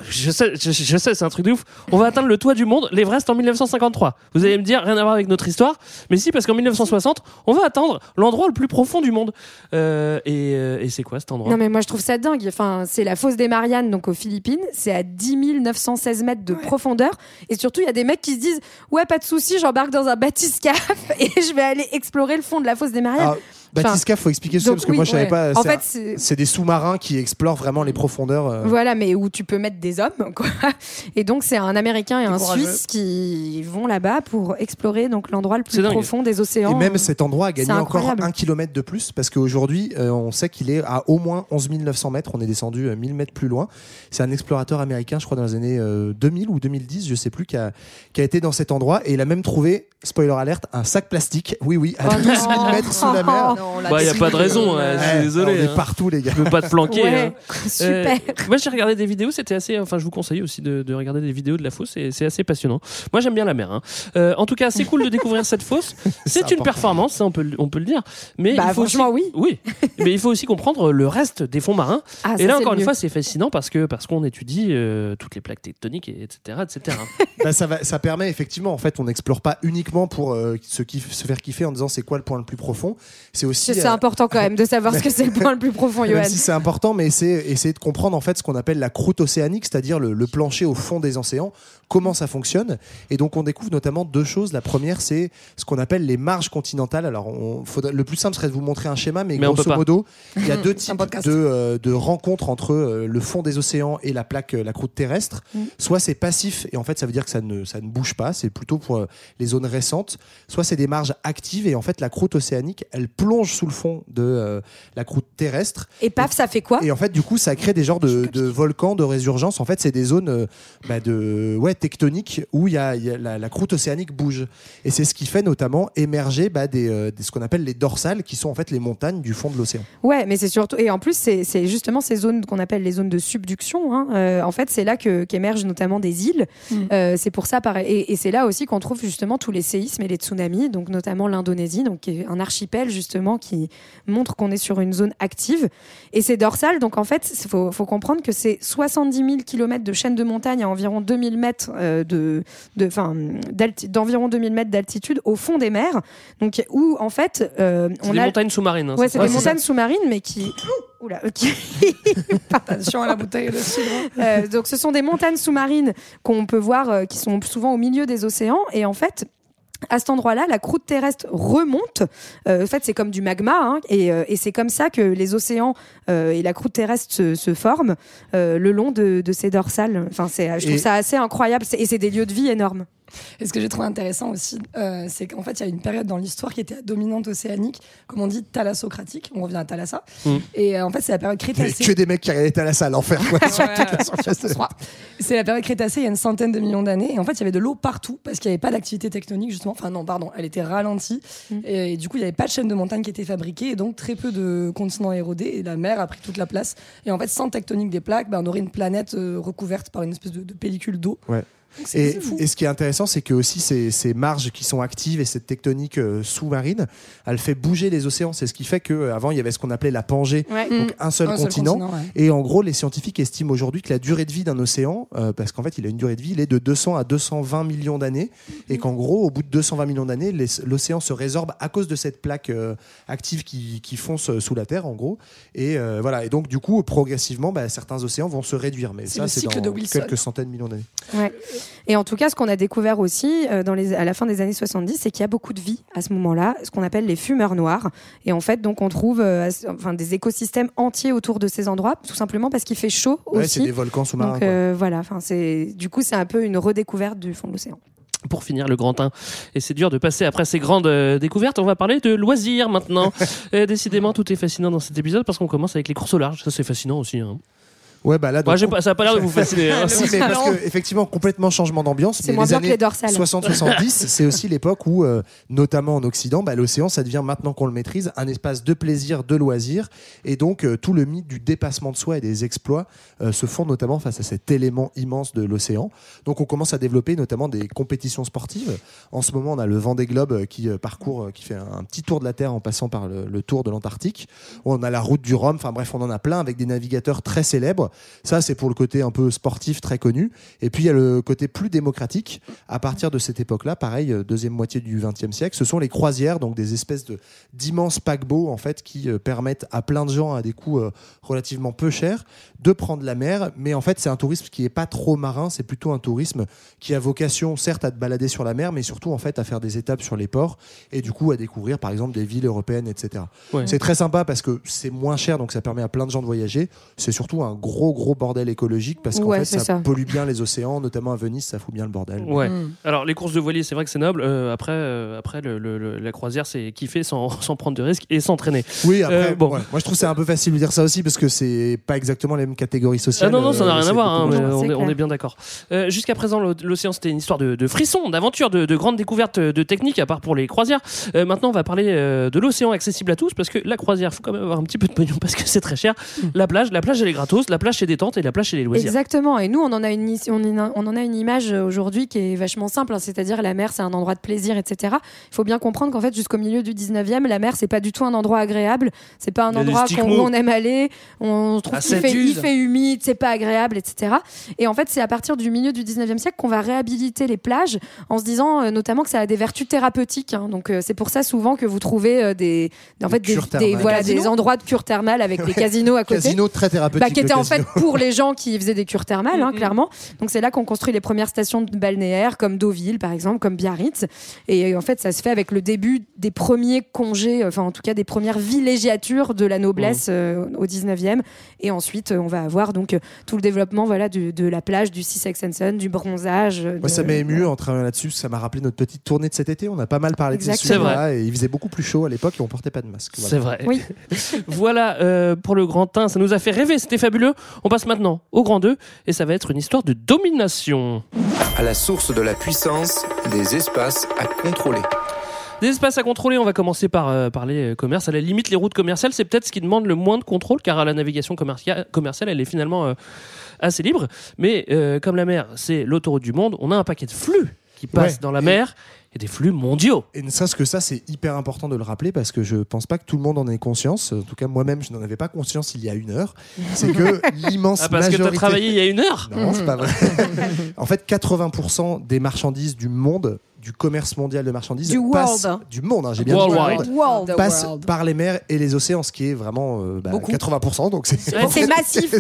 je sais, je, je sais, c'est un truc de ouf. On va atteindre le toit du monde, l'Everest en 1953. Vous allez me dire, rien à voir avec notre histoire, mais si, parce qu'en 1960, on va atteindre l'endroit le plus profond du monde. Euh, et euh, et c'est quoi cet endroit? Non mais moi je trouve ça dingue. Enfin, c'est la fosse des Mariannes donc aux Philippines. C'est à 10 916 mètres de profondeur. Et surtout il y a des mecs qui se disent ouais pas de souci, j'embarque dans un bathyscaphe et je vais aller explorer le fond de la fosse des Mariannes. Alors, Bathyscaphe, faut expliquer ça donc parce que oui, moi je savais ouais. pas. En c'est fait c'est des sous-marins qui explorent vraiment les profondeurs. euh, Voilà, mais où tu peux mettre des hommes, quoi. Et donc, c'est un Américain et un courageux. Suisse qui vont là-bas pour explorer donc l'endroit le plus profond des océans. Et même cet endroit a gagné encore un kilomètre de plus parce qu'aujourd'hui, euh, on sait qu'il est à au moins 11 900 mètres. On est descendu euh, 1000 mètres plus loin. C'est un explorateur américain, je crois, dans les années euh, 2000 ou 2010, je sais plus, qui a, qui a été dans cet endroit et il a même trouvé, spoiler alerte, un sac plastique. Oui, oui, à Oh 12 000 non. mètres sous la mer. Bah, y a pas de raison, hein, je suis désolé. On est hein. partout, les gars. Je peux pas te planquer. Ouais, hein. super. Euh, moi, j'ai regardé des vidéos, c'était assez. Enfin, je vous conseille aussi de, de regarder des vidéos de la fosse, et c'est assez passionnant. Moi, j'aime bien la mer. hein. Euh, en tout cas, c'est cool de découvrir cette fosse. C'est une important. performance, ça, on peut, le- on peut le dire. Mais Bah, il faut franchement, aussi, oui. Mais il faut aussi comprendre le reste des fonds marins. Ah, et là, c'est encore une mieux. fois, c'est fascinant parce que parce qu'on étudie euh, toutes les plaques tectoniques, et etc., etc. Bah, ça, va, ça permet effectivement, en fait, on n'explore pas uniquement pour euh, se, kiff- se faire kiffer en disant c'est quoi le point le plus profond. C'est aussi. C'est euh, important quand même de savoir ce que c'est le point le plus profond, Johan. si c'est important, mais c'est essayer de comprendre en fait ce qu'on appelle la croûte océanique, c'est-à-dire le, le plancher au fond des océans, comment ça fonctionne. Et donc on découvre notamment deux choses. La première, c'est ce qu'on appelle les marges continentales. Alors on, faudrait- le plus simple serait de vous montrer un schéma, mais, Mais grosso modo, il y a deux types de, euh, de rencontres entre euh, le fond des océans et la plaque, euh, la croûte terrestre. Mm. Soit c'est passif, et en fait ça veut dire que ça ne, ça ne bouge pas, c'est plutôt pour euh, les zones récentes. Soit c'est des marges actives, et en fait la croûte océanique, elle plonge sous le fond de euh, la croûte terrestre. Et paf, ça fait quoi? Et en fait, du coup, ça crée des genres de, de volcans, de résurgence. En fait, c'est des zones euh, bah, de, ouais, tectoniques où il y a, y a la, la croûte océanique bouge. Et c'est ce qui fait notamment émerger bah, des, euh, des- ce qu'on appelle les dorsales, qui sont en fait les montagnes du fond de l'océan. Ouais, mais c'est surtout et en plus c'est c'est justement ces zones qu'on appelle les zones de subduction. hein. Euh, en fait, c'est là que qu'émergent notamment des îles. Mm. Euh, c'est pour ça pareil. Et, et c'est là aussi qu'on trouve justement tous les séismes et les tsunamis, donc notamment l'Indonésie, donc qui est un archipel justement qui montre qu'on est sur une zone active. Et c'est dorsal, donc en fait, il faut, faut comprendre que c'est 70 000 km de chaîne de montagne à environ 2000 mètres euh, de, de, enfin, d'alti- d'environ 2000 mètres d'altitude au fond des mers, donc où en fait euh, on des a montagnes sous-marines. hein, Ouais, c'est des montagnes sous-marines, mais qui. Oula, qui- Attention à la bouteille de cidre. Euh, donc, ce sont des montagnes sous-marines qu'on peut voir, euh, qui sont souvent au milieu des océans. Et en fait, à cet endroit-là, la croûte terrestre remonte. Euh, en fait, c'est comme du magma, hein, et, euh, et c'est comme ça que les océans euh, et la croûte terrestre se, se forment le long de, de ces dorsales. Enfin, c'est, je trouve Et- ça assez incroyable, et c'est des lieux de vie énormes. Et ce que j'ai trouvé intéressant aussi, euh, c'est qu'en fait, il y a une période dans l'histoire qui était à dominante océanique, comme on dit, thalassocratique. On revient à Thalassa. Mm. Et euh, en fait, c'est la période Il y avait crétacée. que des mecs qui regardaient à la salle, l'enfer. quoi, sur Ouais, toute la ouais, surface de- je crois. C'est la période crétacée il y a une centaine de millions d'années. Et en fait, il y avait de l'eau partout parce qu'il n'y avait pas d'activité tectonique, justement. Enfin, non, pardon, elle était ralentie. Et, du coup, il n'y avait pas de chaîne de montagne qui était fabriquée. Et donc, très peu de continents érodés. Et la mer a pris toute la place. Et en fait, sans tectonique des plaques, ben, on aurait une planète euh, recouverte par une espèce de, de pellicule d'eau. Ouais. Et, ce qui est intéressant, c'est que aussi ces, ces marges qui sont actives et cette tectonique euh, sous-marine, elle fait bouger les océans. C'est ce qui fait qu'avant, il y avait ce qu'on appelait la Pangée, Ouais. donc Mm. un seul Un seul continent. ouais. Et en gros, les scientifiques estiment aujourd'hui que la durée de vie d'un océan, euh, parce qu'en fait, il a une durée de vie, il est de 200 à 220 millions d'années, et qu'en gros, au bout de 220 millions d'années, l'océan se résorbe à cause de cette plaque euh, active qui, qui fonce euh, sous la Terre, en gros. Et euh, voilà. Et donc, du coup, progressivement, bah, certains océans vont se réduire. Mais ça, c'est dans quelques centaines de millions d'années. Ouais. Et en tout cas, ce qu'on a découvert aussi euh, dans les, à la fin des années 70, c'est qu'il y a beaucoup de vie à ce moment-là, ce qu'on appelle les fumeurs noirs. Et en fait, donc, on trouve euh, enfin, des écosystèmes entiers autour de ces endroits, tout simplement parce qu'il fait chaud Ouais, c'est aussi. des volcans sous-marins. Donc euh, voilà, c'est du coup c'est un peu une redécouverte du fond de l'océan. pour finir le grand 1. Et c'est dur de passer après ces grandes euh, découvertes. On va parler de loisirs maintenant. Décidément, tout est fascinant dans cet épisode parce qu'on commence avec les courses au large. Ça, c'est fascinant aussi. hein. Ouais, bah là, donc, Ouais, j'ai pas- ça a pas l'air de vous fasciner. hein. Si, mais parce que effectivement complètement changement d'ambiance. C'est mais moins les bien que années les dorsales. 60-70, c'est aussi l'époque où, euh, notamment en Occident, bah, l'océan, ça devient maintenant qu'on le maîtrise, un espace de plaisir, de loisir, et donc euh, tout le mythe du dépassement de soi et des exploits euh, se font notamment face à cet élément immense de l'océan. Donc on commence à développer notamment des compétitions sportives. En ce moment, on a le Vendée Globe qui euh, parcourt, euh, qui fait un, un petit tour de la Terre en passant par le, le tour de l'Antarctique. On a la route du Rhum. Enfin bref, on en a plein avec des navigateurs très célèbres. Ça, c'est pour le côté un peu sportif très connu. Et puis il y a le côté plus démocratique. À partir de cette époque-là, pareil, euh, deuxième moitié du XXe siècle, ce sont les croisières, donc des espèces de d'immenses paquebots en fait qui euh, permettent à plein de gens à des coûts euh, relativement peu chers de prendre la mer. Mais en fait, c'est un tourisme qui est pas trop marin. C'est plutôt un tourisme qui a vocation, certes, à te balader sur la mer, mais surtout en fait à faire des étapes sur les ports et du coup à découvrir, par exemple, des villes européennes, etc. Ouais. C'est très sympa parce que c'est moins cher, donc ça permet à plein de gens de voyager. C'est surtout un gros gros bordel écologique parce qu'en Ouais, fait ça, ça. pollue bien les océans, notamment à Venise, ça fout bien le bordel. Ouais. Mm. Alors les courses de voilier, c'est vrai que c'est noble. Euh, après, euh, après le- le- le- la croisière, c'est kiffer sans, sans prendre de risques et s'entraîner. Oui, après, Euh, bon. ouais. moi je trouve c'est un peu facile de dire ça aussi parce que c'est pas exactement les mêmes catégories sociales. Ah non, non, ça n'a rien à voir, hein, on, est, on clair. est bien d'accord. Euh, Jusqu'à présent, l'o- l'océan, c'était une histoire de, de frissons, d'aventures, de, de grandes découvertes de techniques, à part pour les croisières. Euh, maintenant, on va parler de l'océan accessible à tous, parce que la croisière, faut quand même avoir un petit peu de pognon, parce que c'est très cher. La plage, la plage, elle est gratos, la plage, c'est détente, et la plage, c'est les loisirs. Exactement. Et nous, on en a une, on en a- on en a une image euh, aujourd'hui qui est vachement simple. hein. C'est-à-dire la mer, c'est un endroit de plaisir, etc. Il faut bien comprendre qu'en fait, jusqu'au milieu du 19e, la mer, c'est pas du tout un endroit agréable. C'est pas un endroit qu'on- où on aime aller. On trouve qu'il fait, il fait humide, c'est pas agréable, etc. Et en fait, c'est à partir du milieu du 19e siècle qu'on va réhabiliter les plages en se disant euh, notamment que ça a des vertus thérapeutiques. hein. Donc, euh, c'est pour ça souvent que vous trouvez euh, des, en Des fait, des, voilà, endroits de cure thermale avec des casinos à côté Casino très thérapeutique. bah, qui était en fait pour les gens qui faisaient des cures thermales, hein, clairement. Donc c'est là qu'on construit les premières stations de balnéaires, comme Deauville par exemple, comme Biarritz. Et en fait, ça se fait avec le début des premiers congés, enfin en tout cas des premières villégiatures de la noblesse euh, au 19e. Et ensuite, euh, on va avoir donc euh, tout le développement voilà, du- de la plage, du Sussex and Sun, du bronzage. euh, Moi, ça m'a ému en travaillant là-dessus. Ça m'a rappelé notre petite tournée de cet été. On a pas mal parlé de ces sujets-là et il faisait beaucoup plus chaud à l'époque et on portait pas de masque. Voilà. C'est vrai. Oui. voilà euh, pour le grand 1, ça nous a fait rêver, c'était fabuleux. On passe maintenant au grand 2, et ça va être une histoire de domination. À la source de la puissance, des espaces à contrôler. Des espaces à contrôler, on va commencer par euh, parler euh, commerce. À la limite, les routes commerciales, c'est peut-être ce qui demande le moins de contrôle, car la navigation commercia- commerciale, elle est finalement euh, assez libre. Mais euh, comme la mer, c'est l'autoroute du monde, on a un paquet de flux qui passent Ouais, dans la et- mer, et des flux mondiaux. Et ne serait-ce que ça, c'est hyper important de le rappeler parce que je pense pas que tout le monde en ait conscience. En tout cas, moi-même, je n'en avais pas conscience il y a une heure. C'est que l'immense Ah, parce que tu as travaillé il y a une heure Non, c'est pas vrai. en fait, 80% des marchandises du monde, du commerce mondial de marchandises Du passe world. du monde, hein, j'ai bien dit world, The passe world. par les mers et les océans, ce qui est vraiment euh, bah. 80%. Donc c'est massif.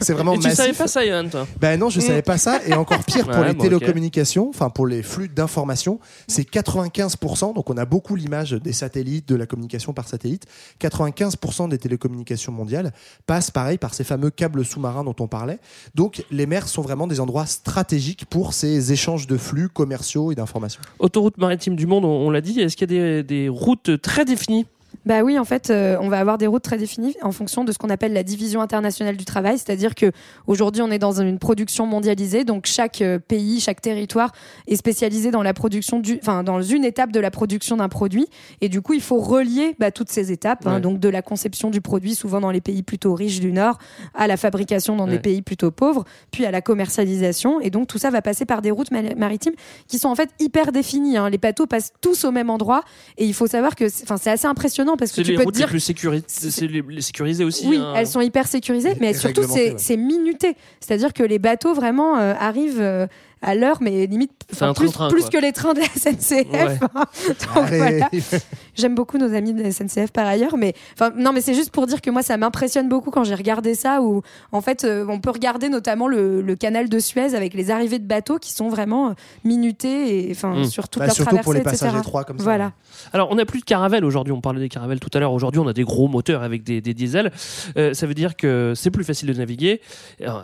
C'est vraiment Et tu massif. savais pas ça, Yann, toi? Ben non, je savais pas ça. Et encore pire pour Ouais, les bon, télécommunications, enfin pour les flux d'informations, c'est 95%. Donc on a beaucoup l'image des satellites, de la communication par satellite. 95% des télécommunications mondiales passent pareil par ces fameux câbles sous-marins dont on parlait. Donc les mers sont vraiment des endroits stratégiques pour ces échanges de flux commerciaux et d'informations. Autoroute maritime du monde, on, l'a dit. Est-ce qu'il y a des routes très définies Bah oui, en fait, euh, on va avoir des routes très définies en fonction de ce qu'on appelle la division internationale du travail, c'est-à-dire que aujourd'hui, on est dans une production mondialisée, donc chaque euh, pays, chaque territoire est spécialisé dans la production du, enfin dans une étape de la production d'un produit, et du coup, il faut relier bah, toutes ces étapes, hein, donc de la conception du produit, souvent dans les pays plutôt riches du Nord, à la fabrication dans Ouais. des pays plutôt pauvres, puis à la commercialisation, et donc tout ça va passer par des routes ma- maritimes qui sont en fait hyper définies. hein. Les bateaux passent tous au même endroit, et il faut savoir que, enfin, c'est assez impressionnant parce que C'est tu les peux te dire les plus sécurisées, c'est les, les sécurisées aussi. oui, hein. elles sont hyper sécurisées, mais surtout réglementées, c'est ouais. c'est minuté. C'est-à-dire que les bateaux vraiment euh, arrivent euh, à l'heure, mais limite C'est un plus, train-train, plus quoi. que les trains de la SNCF. Ouais. hein. Donc, Arrête. voilà. J'aime beaucoup nos amis de la SNCF par ailleurs, mais enfin non, mais c'est juste pour dire que moi ça m'impressionne beaucoup quand j'ai regardé ça, où en fait euh, on peut regarder notamment le, le canal de Suez avec les arrivées de bateaux qui sont vraiment euh, minutés et enfin Mm. sur toute Bah, leur surtout traversée, pour les etc. passages étroits comme ça. Voilà. Alors, on n'a plus de caravelles aujourd'hui. On parlait des caravelles tout à l'heure. Aujourd'hui, on a des gros moteurs avec des, des diesels. Euh, ça veut dire que c'est plus facile de naviguer.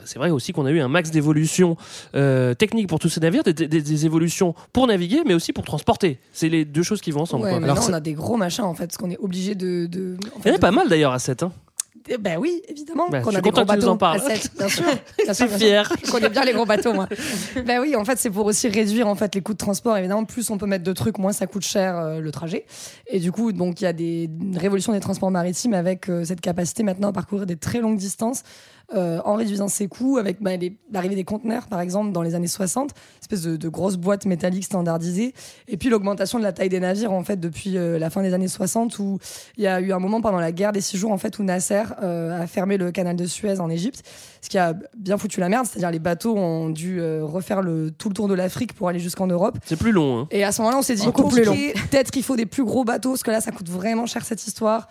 C'est vrai aussi qu'on a eu un max d'évolution euh, technique pour tous ces navires, des, des- des évolutions pour naviguer, mais aussi pour transporter. C'est les deux choses qui vont ensemble. Ouais, quoi. maintenant Alors, on a des gros machins en fait, parce qu'on est obligé de. de en Il y en a de- pas mal d'ailleurs à 7. Hein. Eh Ben oui, évidemment. Bah, qu'on je a suis des content gros que tu nous en bateaux parles. à sept, bien sûr. Bien sûr, C'est bien sûr. fier. Je connais bien les gros bateaux, moi. ben oui, en fait, c'est pour aussi réduire en fait les coûts de transport. Évidemment, plus on peut mettre de trucs, moins ça coûte cher euh, le trajet. Et du coup, donc il y a des une révolution des transports maritimes avec euh, cette capacité maintenant à parcourir des très longues distances. Euh, en réduisant ses coûts, avec bah, l'arrivée des conteneurs, par exemple, dans les années 60, espèce de, de grosses boîtes métalliques standardisées, et puis l'augmentation de la taille des navires, en fait, depuis euh, la fin des années 60, où il y a eu un moment pendant la guerre des six jours, en fait, où Nasser euh, a fermé le canal de Suez en Égypte, ce qui a bien foutu la merde, c'est-à-dire les bateaux ont dû euh, refaire le, tout le tour de l'Afrique pour aller jusqu'en Europe. C'est plus long. Hein. Et à ce moment-là, on s'est dit, peut-être qu'il faut des plus gros bateaux, parce que là, ça coûte vraiment cher cette histoire.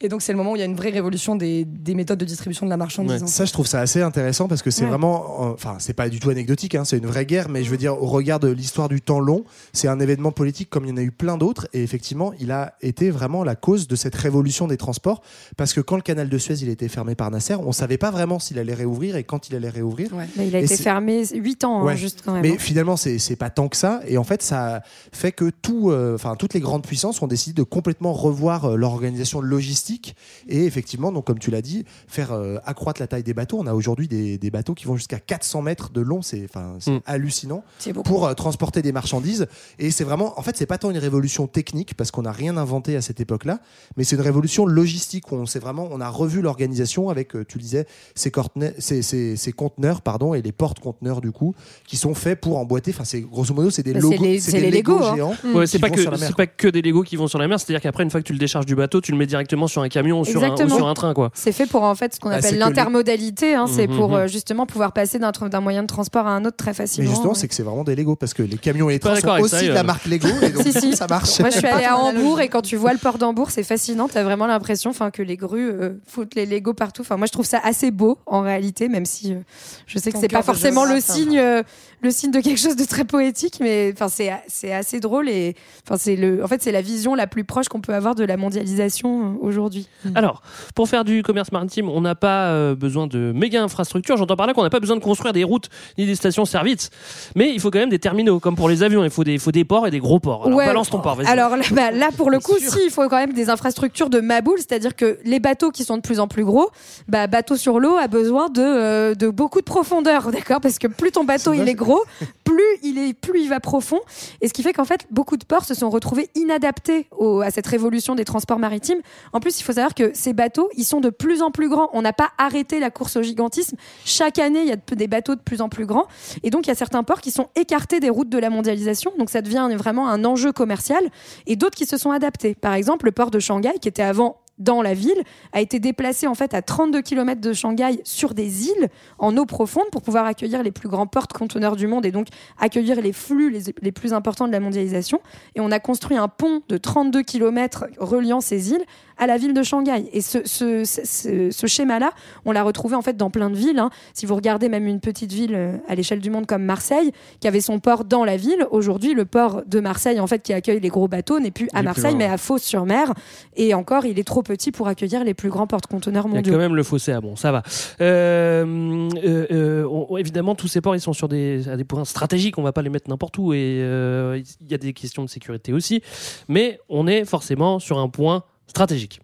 Et donc, c'est le moment où il y a une vraie révolution des, des méthodes de distribution de la marchandise. Ça, je trouve ça assez intéressant parce que c'est Ouais. vraiment, euh, enfin, c'est pas du tout anecdotique, hein, c'est une vraie guerre, mais je veux dire, au regard de l'histoire du temps long, c'est un événement politique comme il y en a eu plein d'autres, et effectivement, il a été vraiment la cause de cette révolution des transports, parce que quand le canal de Suez il a été fermé par Nasser, on savait pas vraiment s'il allait réouvrir et quand il allait réouvrir. Ouais. Il a Et été fermé 8 ans, hein, juste quand même. Mais hein. finalement, c'est pas tant que ça. Et en fait, ça fait que tout, euh, enfin, toutes les grandes puissances ont décidé de complètement revoir euh, leur organisation logistique. Et effectivement, donc, comme tu l'as dit, faire euh, accroître la taille des bateaux. On a aujourd'hui des, des bateaux qui vont jusqu'à 400 mètres de long. C'est Mm. hallucinant pour euh, transporter des marchandises. Et c'est vraiment, en fait, c'est pas tant une révolution technique parce qu'on n'a rien inventé à cette époque-là, mais c'est une révolution logistique où on s'est vraiment, on a revu l'organisation avec, tu le disais, ces, conteneurs, ces, ces- ces conteneurs, pardon, et les porte-conteneurs du coup, qui sont faits pour emboîter. Enfin, c'est grosso modo, c'est des Bah, logos, c'est les- c'est c'est des hein. géants. Ouais, c'est qui pas vont que sur la mer, c'est pas que des Legos qui vont sur la mer. C'est-à-dire qu'après, une fois que tu le décharges du bateau, tu le mets directement sur un camion ou sur un, ou Exactement. sur un train, quoi. C'est fait pour en fait ce qu'on Bah, appelle l'intermodalité. hein, c'est Mhm, pour mhm. euh, justement pouvoir passer d'un moyen de transport à un autre très Mais facilement. justement, ouais. c'est que c'est vraiment des Legos parce que les camions et les trains sont aussi de la euh. marque Lego et donc Si, si. ça marche. Moi, je suis allée à Hambourg et quand tu vois le port d'Hambourg, c'est fascinant. T'as vraiment l'impression, enfin, que les grues euh, foutent les Legos partout. Enfin, moi, je trouve ça assez beau en réalité, même si euh, je sais que c'est pas forcément le signe, euh, le signe de quelque chose de très poétique, mais enfin, c'est c'est assez drôle et enfin, c'est le, en fait, c'est la vision la plus proche qu'on peut avoir de la mondialisation euh, aujourd'hui. Alors, pour faire du commerce maritime, on n'a pas besoin de méga infrastructures. J'entends par là qu'on n'a pas besoin de construire des routes ni des stations-service. Mais il faut quand même des terminaux, comme pour les avions. Il faut des, il faut des ports et des gros ports. Alors, Ouais. balance ton port, vas-y. Alors là, bah, là, pour le coup, si, il faut quand même des infrastructures de maboule, c'est-à-dire que les bateaux qui sont de plus en plus gros, bah, bateau sur l'eau a besoin de, euh, de beaucoup de profondeur, d'accord Parce que plus ton bateau il est gros, plus il est, plus il va profond, et ce qui fait qu'en fait, beaucoup de ports se sont retrouvés inadaptés au- à cette révolution des transports maritimes. En plus, il faut savoir que ces bateaux, ils sont de plus en plus grands. On n'a pas arrêté la course au gigantisme. Chaque année, il y a de- des bateaux de plus en plus grands, et donc il y a certains ports qui sont écartés des routes de la mondialisation. Donc ça devient vraiment un enjeu commercial et d'autres qui se sont adaptés. Par exemple, le port de Shanghai, qui était avant dans la ville, a été déplacé en fait à 32 km de Shanghai sur des îles en eau profonde pour pouvoir accueillir les plus grands porte-conteneurs du monde et donc accueillir les flux les, les plus importants de la mondialisation. Et on a construit un pont de 32 km reliant ces îles à la ville de Shanghai. Et ce, ce, ce- ce schéma-là, on l'a retrouvé en fait dans plein de villes. hein. Si vous regardez même une petite ville euh, à l'échelle du monde comme Marseille, qui avait son port dans la ville, aujourd'hui le port de Marseille en fait qui accueille les gros bateaux n'est plus à Marseille mais à Fos-sur-Mer. Et encore, il est trop petit pour accueillir les plus grands porte-conteneurs Il y a mondiaux. quand même le fossé à bon, ça va. Euh, euh, euh, on- évidemment, tous ces ports, ils sont sur des, à des points stratégiques. On va pas les mettre n'importe où. Et il y a des questions de sécurité aussi. Mais on est forcément sur un point stratégique.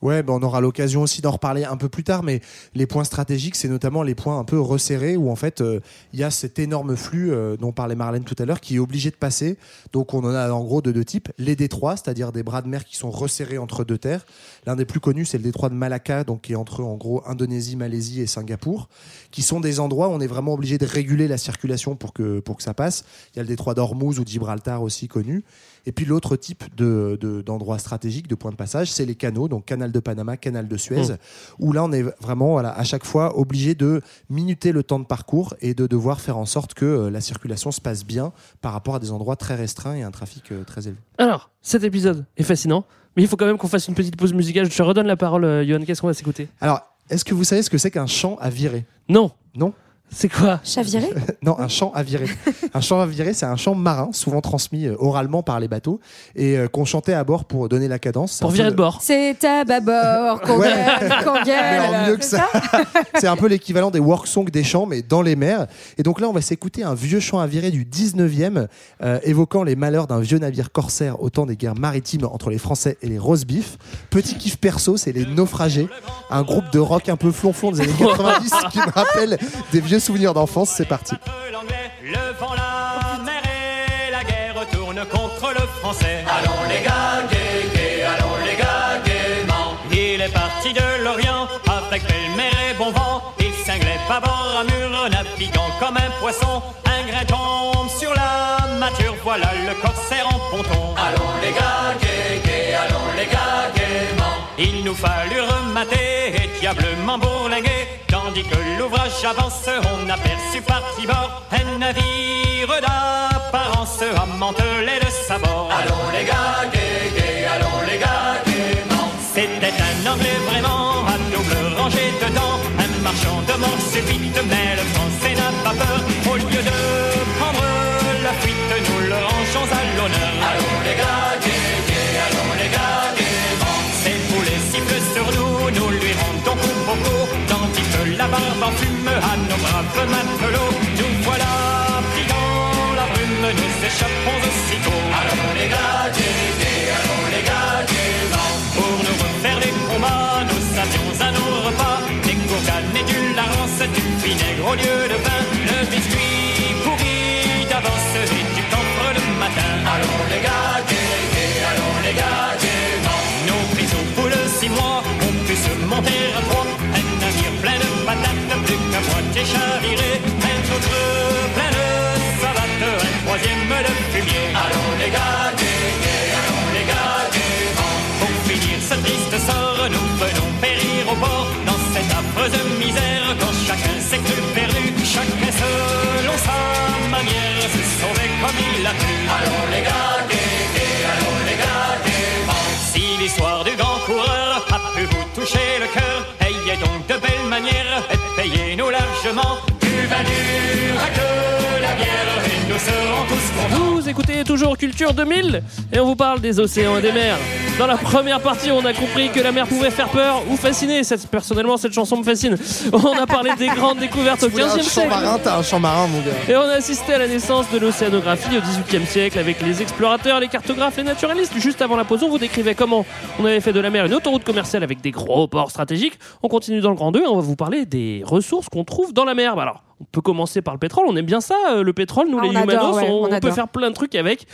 Ouais, ben on aura l'occasion aussi d'en reparler un peu plus tard, mais les points stratégiques, c'est notamment les points un peu resserrés où en fait euh, il y a cet énorme flux euh, dont parlait Marlène tout à l'heure qui est obligé de passer. Donc on en a en gros de deux types les détroits, c'est-à-dire des bras de mer qui sont resserrés entre deux terres. L'un des plus connus, c'est le détroit de Malacca, donc qui est entre en gros Indonésie, Malaisie et Singapour, qui sont des endroits où on est vraiment obligé de réguler la circulation pour que pour que ça passe. Il y a le détroit d'Ormuz ou de Gibraltar aussi connu. Et puis l'autre type de, de- d'endroits stratégiques, de points de passage, c'est les canaux, donc canal de Panama, canal de Suez, Mm. où là on est vraiment voilà, à chaque fois obligé de minuter le temps de parcours et de devoir faire en sorte que euh, la circulation se passe bien par rapport à des endroits très restreints et un trafic euh, très élevé. Alors, cet épisode est fascinant. Mais il faut quand même qu'on fasse une petite pause musicale. Je te redonne la parole, euh, Johan. Qu'est-ce qu'on va s'écouter? Alors, est-ce que vous savez ce que c'est qu'un champ à virer? Non. Non? C'est quoi Chaviré Non, un champ à virer. un champ à virer, c'est un chant marin, souvent transmis euh, oralement par les bateaux, et euh, qu'on chantait à bord pour donner la cadence. Pour virer le- de bord. C'est à bâbord qu'on Ouais. gagne, qu'on Mais gagne. en mieux que c'est ça. c'est un peu l'équivalent des work songs des champs, mais dans les mers. Et donc là, on va s'écouter un vieux chant à virer du 19e, euh, évoquant les malheurs d'un vieux navire corsaire au temps des guerres maritimes entre les Français et les rosebifs. Petit kiff perso, c'est les naufragés, un groupe de rock un peu flonflon des années 90 qui me rappelle des vieux souvenirs d'enfance. C'est parti. l'anglais, le vent, la mer et la guerre tourne contre le français. Allons les gars, gay, gay, allons les gars, gaiement. Il est parti de l'Orient avec belle-mer et bon vent. Il cinglait bâbord à mur, naviguant comme un poisson. Un grain tombe sur la mâture, voilà le corsaire en ponton. Allons les gars, gay, gay, allons les gars, gaiement. Il nous fallut Que l'ouvrage avance, on aperçut par tribord un navire barbe en à nos braves matelots. Nous voilà pris dans la brume, nous échappons aussitôt. Allons les gars, gay, allons les gars, gaiement. Pour nous refaire les combats, nous avions à nos repas des gourganes et du larance, du vinaigre au lieu de vin, le biscuit moitié chaviré. Un autre plein de savates, un troisième de fumier. Allons les gars, allons les gars, gaiement. Pour finir ce triste sort, nous venons périr au port. Dans cette affreuse misère, Culture 2000 et on vous parle des océans et des mers. Dans la première partie, on a compris que la mer pouvait faire peur ou fasciner. Cette- personnellement, cette chanson me fascine. On a parlé des grandes découvertes au Tu voulais un 15e champ siècle. marin, t'as un champ marin, mon gars. Et on a assisté à la naissance de l'océanographie au XVIIIe siècle avec les explorateurs, les cartographes, les naturalistes. Juste avant la pause, on vous décrivait comment on avait fait de la mer une autoroute commerciale avec des gros ports stratégiques. On continue dans le Grand 2 et on va vous parler des ressources qu'on trouve dans la mer. Bah alors, on peut commencer par le pétrole. On aime bien ça, euh, le pétrole. Nous, Ah, les on adore, humanos, ouais, on, on on peut faire plein de trucs avec.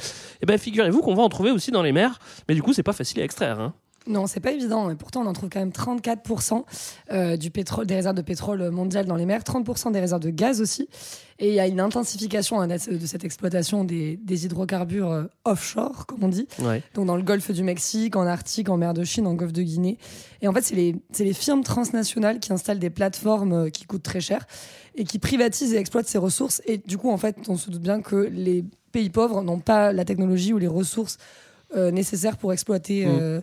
Et ben, figurez-vous qu'on va en trouver aussi dans les mers. Mais du coup, c'est pas facile à extraire. hein. Non, c'est pas évident. Et pourtant, on en trouve quand même 34% euh, du pétrole, des réserves de pétrole mondiales dans les mers, 30% des réserves de gaz aussi. Et il y a une intensification hein, de cette exploitation des, des hydrocarbures euh, offshore, comme on dit. Ouais. Donc dans le golfe du Mexique, en Arctique, en mer de Chine, en golfe de Guinée. Et en fait, c'est les, firmes transnationales qui installent des plateformes euh, qui coûtent très cher et qui privatisent et exploitent ces ressources. Et du coup, en fait, on se doute bien que les pays pauvres n'ont pas la technologie ou les ressources euh, nécessaires pour exploiter Mm.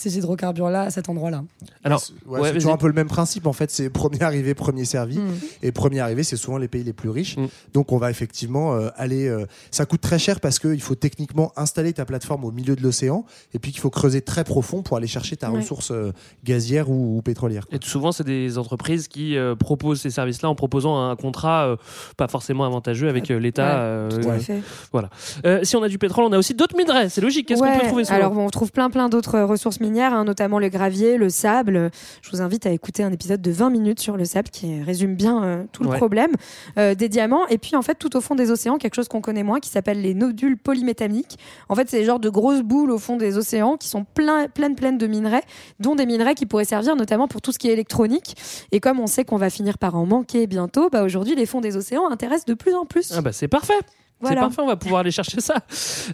Ces hydrocarbures-là à cet endroit-là. Alors, Ouais, ouais, c'est toujours un peu le même principe en fait, c'est premier arrivé, premier servi. Mm. Et premier arrivé, c'est souvent les pays les plus riches. Mm. Donc on va effectivement euh, aller. euh, ça coûte très cher parce qu'il faut techniquement installer ta plateforme au milieu de l'océan et puis qu'il faut creuser très profond pour aller chercher ta Ouais. ressource euh, gazière ou, ou pétrolière. Et souvent, c'est des entreprises qui euh, proposent ces services-là en proposant un contrat euh, pas forcément avantageux avec euh, l'État. Ouais, euh, Tout à Ouais. fait. voilà. Euh, si on a du pétrole, on a aussi d'autres minerais. C'est logique. Qu'est-ce qu'on peut trouver Alors, bon, on trouve plein, plein d'autres ressources hein, notamment le gravier, le sable. Je vous invite à écouter un épisode de 20 minutes sur le sable qui résume bien euh, tout le Ouais. problème. Euh, des diamants. Et puis, en fait, tout au fond des océans, quelque chose qu'on connaît moins qui s'appelle les nodules polymétalliques. En fait, c'est des genres de grosses boules au fond des océans qui sont plein, pleines, pleines de minerais, dont des minerais qui pourraient servir notamment pour tout ce qui est électronique. Et comme on sait qu'on va finir par en manquer bientôt, bah, aujourd'hui, les fonds des océans intéressent de plus en plus. Ah bah c'est parfait. Voilà. C'est parfait, on va pouvoir aller chercher ça.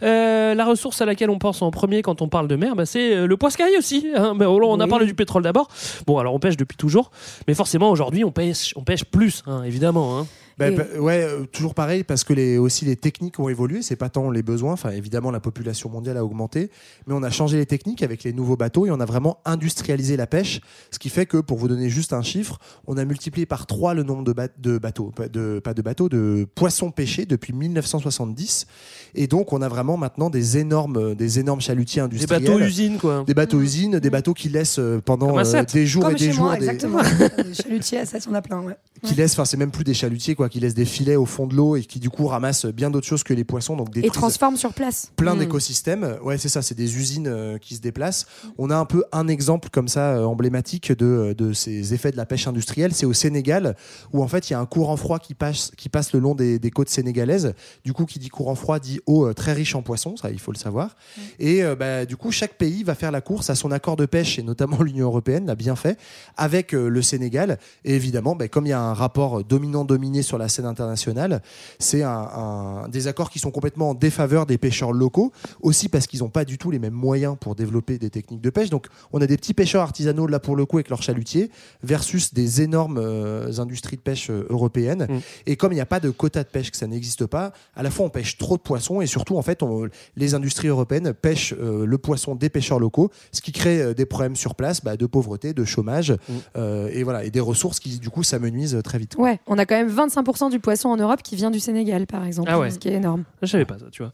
Euh, la ressource à laquelle on pense en premier quand on parle de mer, bah, c'est euh, le poiscaille aussi. hein. Mais oh on a Oui. parlé du pétrole d'abord. Bon, alors on pêche depuis toujours, mais forcément aujourd'hui on pêche, on pêche plus, hein, évidemment. hein. Bah, Et- bah, ouais, euh, toujours pareil parce que les, aussi les techniques ont évolué. C'est pas tant les besoins. Enfin, évidemment, la population mondiale a augmenté, mais on a changé les techniques avec les nouveaux bateaux et on a vraiment industrialisé la pêche. Ce qui fait que, pour vous donner juste un chiffre, on a multiplié par trois le nombre de, ba- de bateaux, pas de, pas de bateaux, de poissons pêchés depuis 1970. Et donc, on a vraiment maintenant des énormes, des énormes chalutiers Des industriels. bateaux usines, quoi. Des bateaux usines, des bateaux qui laissent euh, pendant euh, des jours Comme et des chez jours moi, des, exactement. Euh, Chalutier, à ça, il y en a plein, ouais. qui laissent, enfin c'est même plus des chalutiers quoi, qui laissent des filets au fond de l'eau et qui du coup ramassent bien d'autres choses que les poissons, donc Et transforment sur place. plein Mm. d'écosystèmes. Ouais, c'est ça, c'est des usines euh, qui se déplacent. On a un peu un exemple comme ça euh, emblématique de, de ces effets de la pêche industrielle, c'est au Sénégal où en fait il y a un courant froid qui passe, qui passe le long des, des côtes sénégalaises. Du coup, qui dit courant froid dit eau euh, très riche en poissons, ça il faut le savoir. Et euh, bah, du coup, chaque pays va faire la course à son accord de pêche et notamment l'Union européenne l'a bien fait avec euh, le Sénégal. Et évidemment, bah, comme il y a un rapport dominant-dominé sur la scène internationale, c'est un, un- des accords qui sont complètement en défaveur des pêcheurs locaux, aussi parce qu'ils n'ont pas du tout les mêmes moyens pour développer des techniques de pêche. Donc, on a des petits pêcheurs artisanaux là pour le coup avec leurs chalutiers versus des énormes euh, industries de pêche euh, européennes. Mm. Et comme il n'y a pas de quota de pêche, que ça n'existe pas, à la fois on pêche trop de poissons et surtout en fait on- les industries européennes pêchent euh, le poisson des pêcheurs locaux, ce qui crée euh, des problèmes sur place bah, de pauvreté, de chômage euh, et voilà et des ressources qui du coup s'amenuisent très vite. Ouais, on a quand même 25% du poisson en Europe qui vient du Sénégal, par exemple. Ah ouais. Ce qui est énorme. Je savais pas ça, tu vois.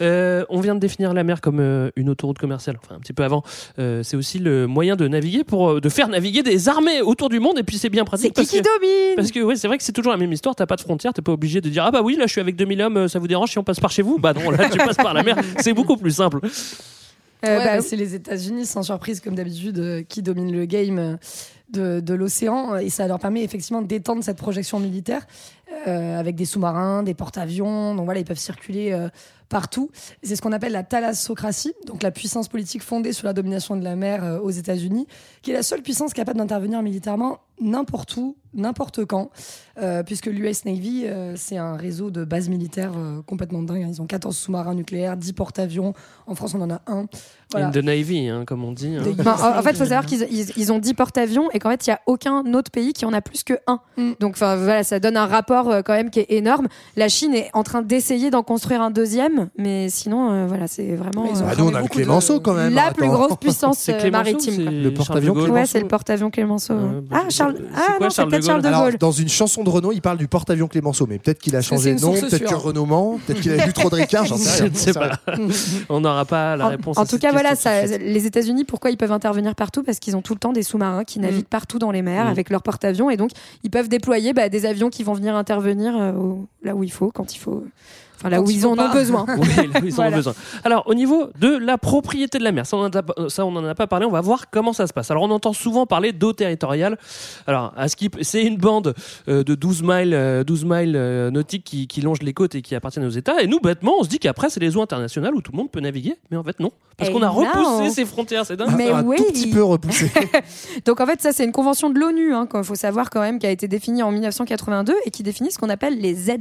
Euh, on vient de définir la mer comme euh, une autoroute commerciale, enfin un petit peu avant. Euh, c'est aussi le moyen de naviguer pour de faire naviguer des armées autour du monde et puis c'est bien C'est pratique. qui parce qui que- domine Parce que ouais, c'est vrai que c'est toujours la même histoire, t'as pas de frontières, t'es pas obligé de dire ah bah oui là je suis avec 2000 hommes, ça vous dérange si on passe par chez vous? Bah non, là tu passes par la mer, c'est beaucoup plus simple. Euh, Ouais, bah, bah, c'est les États-Unis, sans surprise, comme d'habitude, euh, qui dominent le game euh, de, l'océan. Et ça leur permet effectivement d'étendre cette projection militaire euh, avec des sous-marins, des porte-avions. Donc voilà, ils peuvent circuler euh, partout. C'est ce qu'on appelle la thalassocratie, donc la puissance politique fondée sur la domination de la mer euh, aux États-Unis, qui est la seule puissance capable d'intervenir militairement n'importe où, n'importe quand, euh, puisque l'US Navy, euh, c'est un réseau de bases militaires euh, complètement dingue. Ils ont 14 sous-marins nucléaires, 10 porte-avions. En France, on en a un. Voilà. In the Navy, hein, comme on dit. hein. Non, en, en fait, il faut savoir qu'ils ils, ils ont 10 porte-avions et qu'en fait, il n'y a aucun autre pays qui en a plus que un. Mm. Donc, voilà, ça donne un rapport euh, quand même qui est énorme. La Chine est en train d'essayer d'en construire un deuxième, mais sinon, euh, voilà, c'est vraiment Mais ils ont euh, Ah, nous on a le Clémenceau de- quand même. la attends. plus grosse puissance C'est Clémenceau, maritime. Le porte-avions Gaulle Ouais, c'est le porte-avions Clémenceau. Euh, bah, ah, Charles. Ah, quoi, non, c'est Charles de peut-être Charles de Gaulle Alors, dans une chanson de Renault, il parle du porte-avions Clémenceau, mais peut-être qu'il a changé de nom, peut-être que ment, peut-être qu'il a vu trop de requins, j'en sais Je rien. On n'aura pas la réponse. En, tout cas, voilà, les États-Unis, pourquoi ils peuvent intervenir partout? Parce qu'ils ont tout le temps des sous-marins qui naviguent partout dans les mers Mm. avec leurs porte-avions et donc ils peuvent déployer bah, des avions qui vont venir intervenir euh, là où il faut, quand il faut. Là où il ils en ont besoin. Oui, là où ils en ont Voilà. besoin. Alors, au niveau de la propriété de la mer, ça on, a, ça, on en a pas parlé, on va voir comment ça se passe. Alors, on entend souvent parler d'eau territoriale. Alors, à Skip, c'est une bande euh, de 12 miles, euh, 12 miles euh, nautiques qui, qui longe les côtes et qui appartiennent aux États. Et nous, bêtement, on se dit qu'après, c'est les eaux internationales où tout le monde peut naviguer. Mais en fait, non. Parce qu'on a non. repoussé ces frontières, c'est dingue. Mais un oui. tout petit peu repoussé. Donc en fait, ça c'est une convention de l'ONU, hein, qu'il faut savoir quand même, qui a été définie en 1982 et qui définit ce qu'on appelle les ZEE,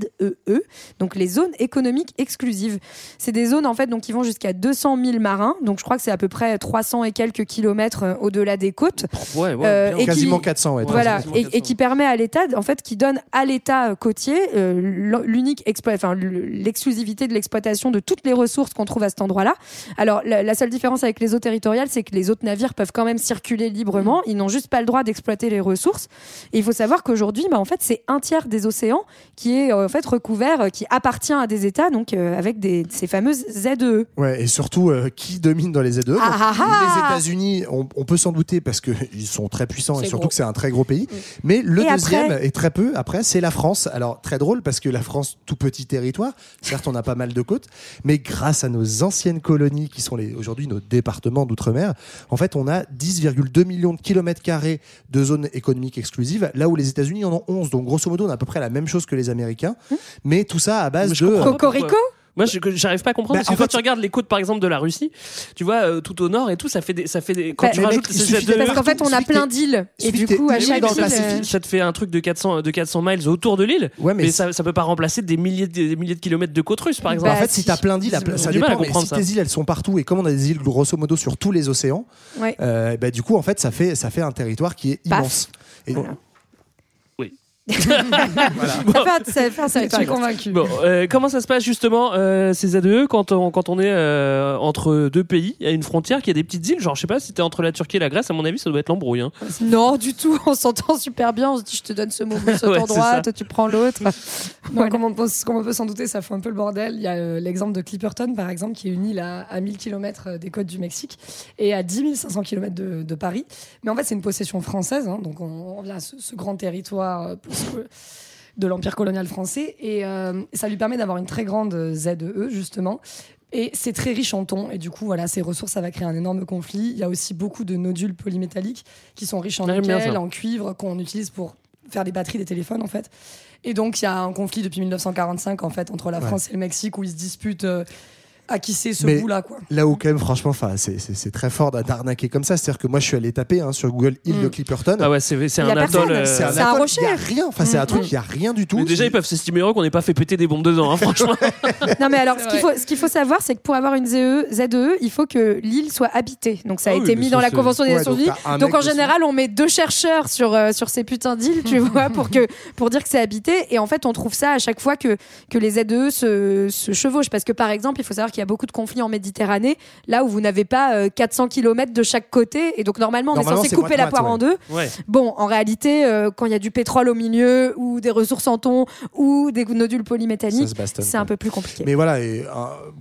donc les zones économiques exclusives. C'est des zones en fait donc qui vont jusqu'à 200 000 marins, donc je crois que c'est à peu près 300 et quelques kilomètres euh, au-delà des côtes. Ouais, ouais, Euh, et qui- Quasiment 400, ouais. Voilà, quasiment et, 400. et qui permet à l'État, en fait, qui donne à l'État euh, côtier euh, l'unique exploit, enfin le- l'exclusivité de l'exploitation de toutes les ressources qu'on trouve à cet endroit-là. Alors la, la seule différence avec les eaux territoriales, c'est que les autres navires peuvent quand même circuler librement. Ils n'ont juste pas le droit d'exploiter les ressources. Et il faut savoir qu'aujourd'hui, bah, en fait, c'est un tiers des océans qui est euh, en fait recouvert, qui appartient à des États, donc euh, avec des, ces fameuses E. ZEE. Ouais, et surtout, euh, qui domine dans les ZE Donc, Ah, ah, ah Les États-Unis, on, on peut s'en douter parce qu'ils sont très puissants et surtout gros. que c'est un très gros pays. Mais le Et deuxième, après et très peu après, c'est la France. Alors, très drôle parce que la France, tout petit territoire, certes, on a pas mal de côtes, mais grâce à nos anciennes colonies qui sont aujourd'hui nos départements d'outre-mer, en fait, on a 10,2 millions de kilomètres carrés de zones économiques exclusives, là où les États-Unis en ont 11. Donc, grosso modo, on a à peu près la même chose que les Américains, mais tout ça à base de. Cocorico. Moi, j'arrive pas à comprendre. Bah, parce que en quand fait- tu regardes les côtes, par exemple, de la Russie, tu vois, euh, tout au nord et tout, ça fait des, ça fait des, quand Bah, tu rajoutes ZEE, Parce qu'en fait, on a plein d'îles. Et du coup, à chaque dans le île, euh, Pacifique. ça te fait un truc de 400, de 400 miles autour de l'île. Ouais, mais mais ça, ça peut pas remplacer des milliers, de, des milliers de kilomètres de côtes russes, par exemple. Bah, en fait, si si. t'as plein d'îles, ça du mal à dépend. Mais comprendre si ça. tes îles, elles sont partout, et comme on a des îles grosso modo sur tous les océans, Ouais. euh, bah, du coup, en fait, ça fait, ça fait un territoire qui est immense. Et Voilà. Voilà. Ça fait, ça Je suis territoire. convaincu. Bon, euh, comment ça se passe justement euh, ces ZEE quand on, quand on est euh, entre deux pays, il y a une frontière, qu'il y a des petites îles, genre je sais pas si t'es entre la Turquie et la Grèce, à mon avis ça doit être l'embrouille. hein. Non, du tout. On s'entend super bien. On se dit, je te donne ce mot, cet Ouais, endroit, toi tu prends l'autre. Voilà. comme, on peut, comme on peut s'en douter, ça fait un peu le bordel. Il y a euh, l'exemple de Clipperton, par exemple, qui est une île à, à 1000 km des côtes du Mexique et à 10 500 km de, de Paris. Mais en fait, c'est une possession française. hein, donc, on, on revient à ce, ce grand territoire que- de l'Empire colonial français. Et euh, ça lui permet d'avoir une très grande ZEE, justement. Et c'est très riche en thon. Et du coup, voilà, ces ressources, ça va créer un énorme conflit. Il y a aussi beaucoup de nodules polymétalliques qui sont riches en nickel, en cuivre, qu'on utilise pour faire des batteries des téléphones, en fait. Et donc, il y a un conflit depuis 1945, en fait, entre la Ouais. France et le Mexique, où ils se disputent euh, à qui c'est ce bout-là, quoi. Là où, quand même, franchement, enfin, c'est- c'est c'est très fort d'arnaquer comme ça. C'est-à-dire que moi, je suis allé taper hein, sur Google île de Mm. Clipperton. Ah ouais, c'est y un a atoll. euh, C'est un, un rocher. Il n'y a rien. Enfin, c'est un Mm. truc, il n'y a rien du tout. mais déjà, ils peuvent s'estimer heureux qu'on n'ait pas fait péter des bombes dedans, hein, franchement. Non, mais alors, ce qu'il faut, ce qu'il faut savoir, c'est que pour avoir une ZEE, ZEE, il faut que l'île soit habitée. Donc, ça a Ah oui, été mis dans la Convention des Nations donc Unies. Donc, en général, on met deux chercheurs sur, euh, sur ces putains d'îles, tu vois, pour, que, pour dire que c'est habité. Et en fait, on trouve ça à chaque fois que, que les ZEE se, se chevauchent. Parce que, par exemple, il faut savoir qu'il y a beaucoup de conflits en Méditerranée, là où vous n'avez pas euh, 400 km de chaque côté. Et donc, normalement, on Normalement, est censé couper la poire en deux. Ouais. Bon, en réalité, euh, quand il y a du pétrole au milieu, ou des ressources en thon, ou des nodules polymétalliques, bastonne, c'est un peu plus compliqué. Mais voilà, euh,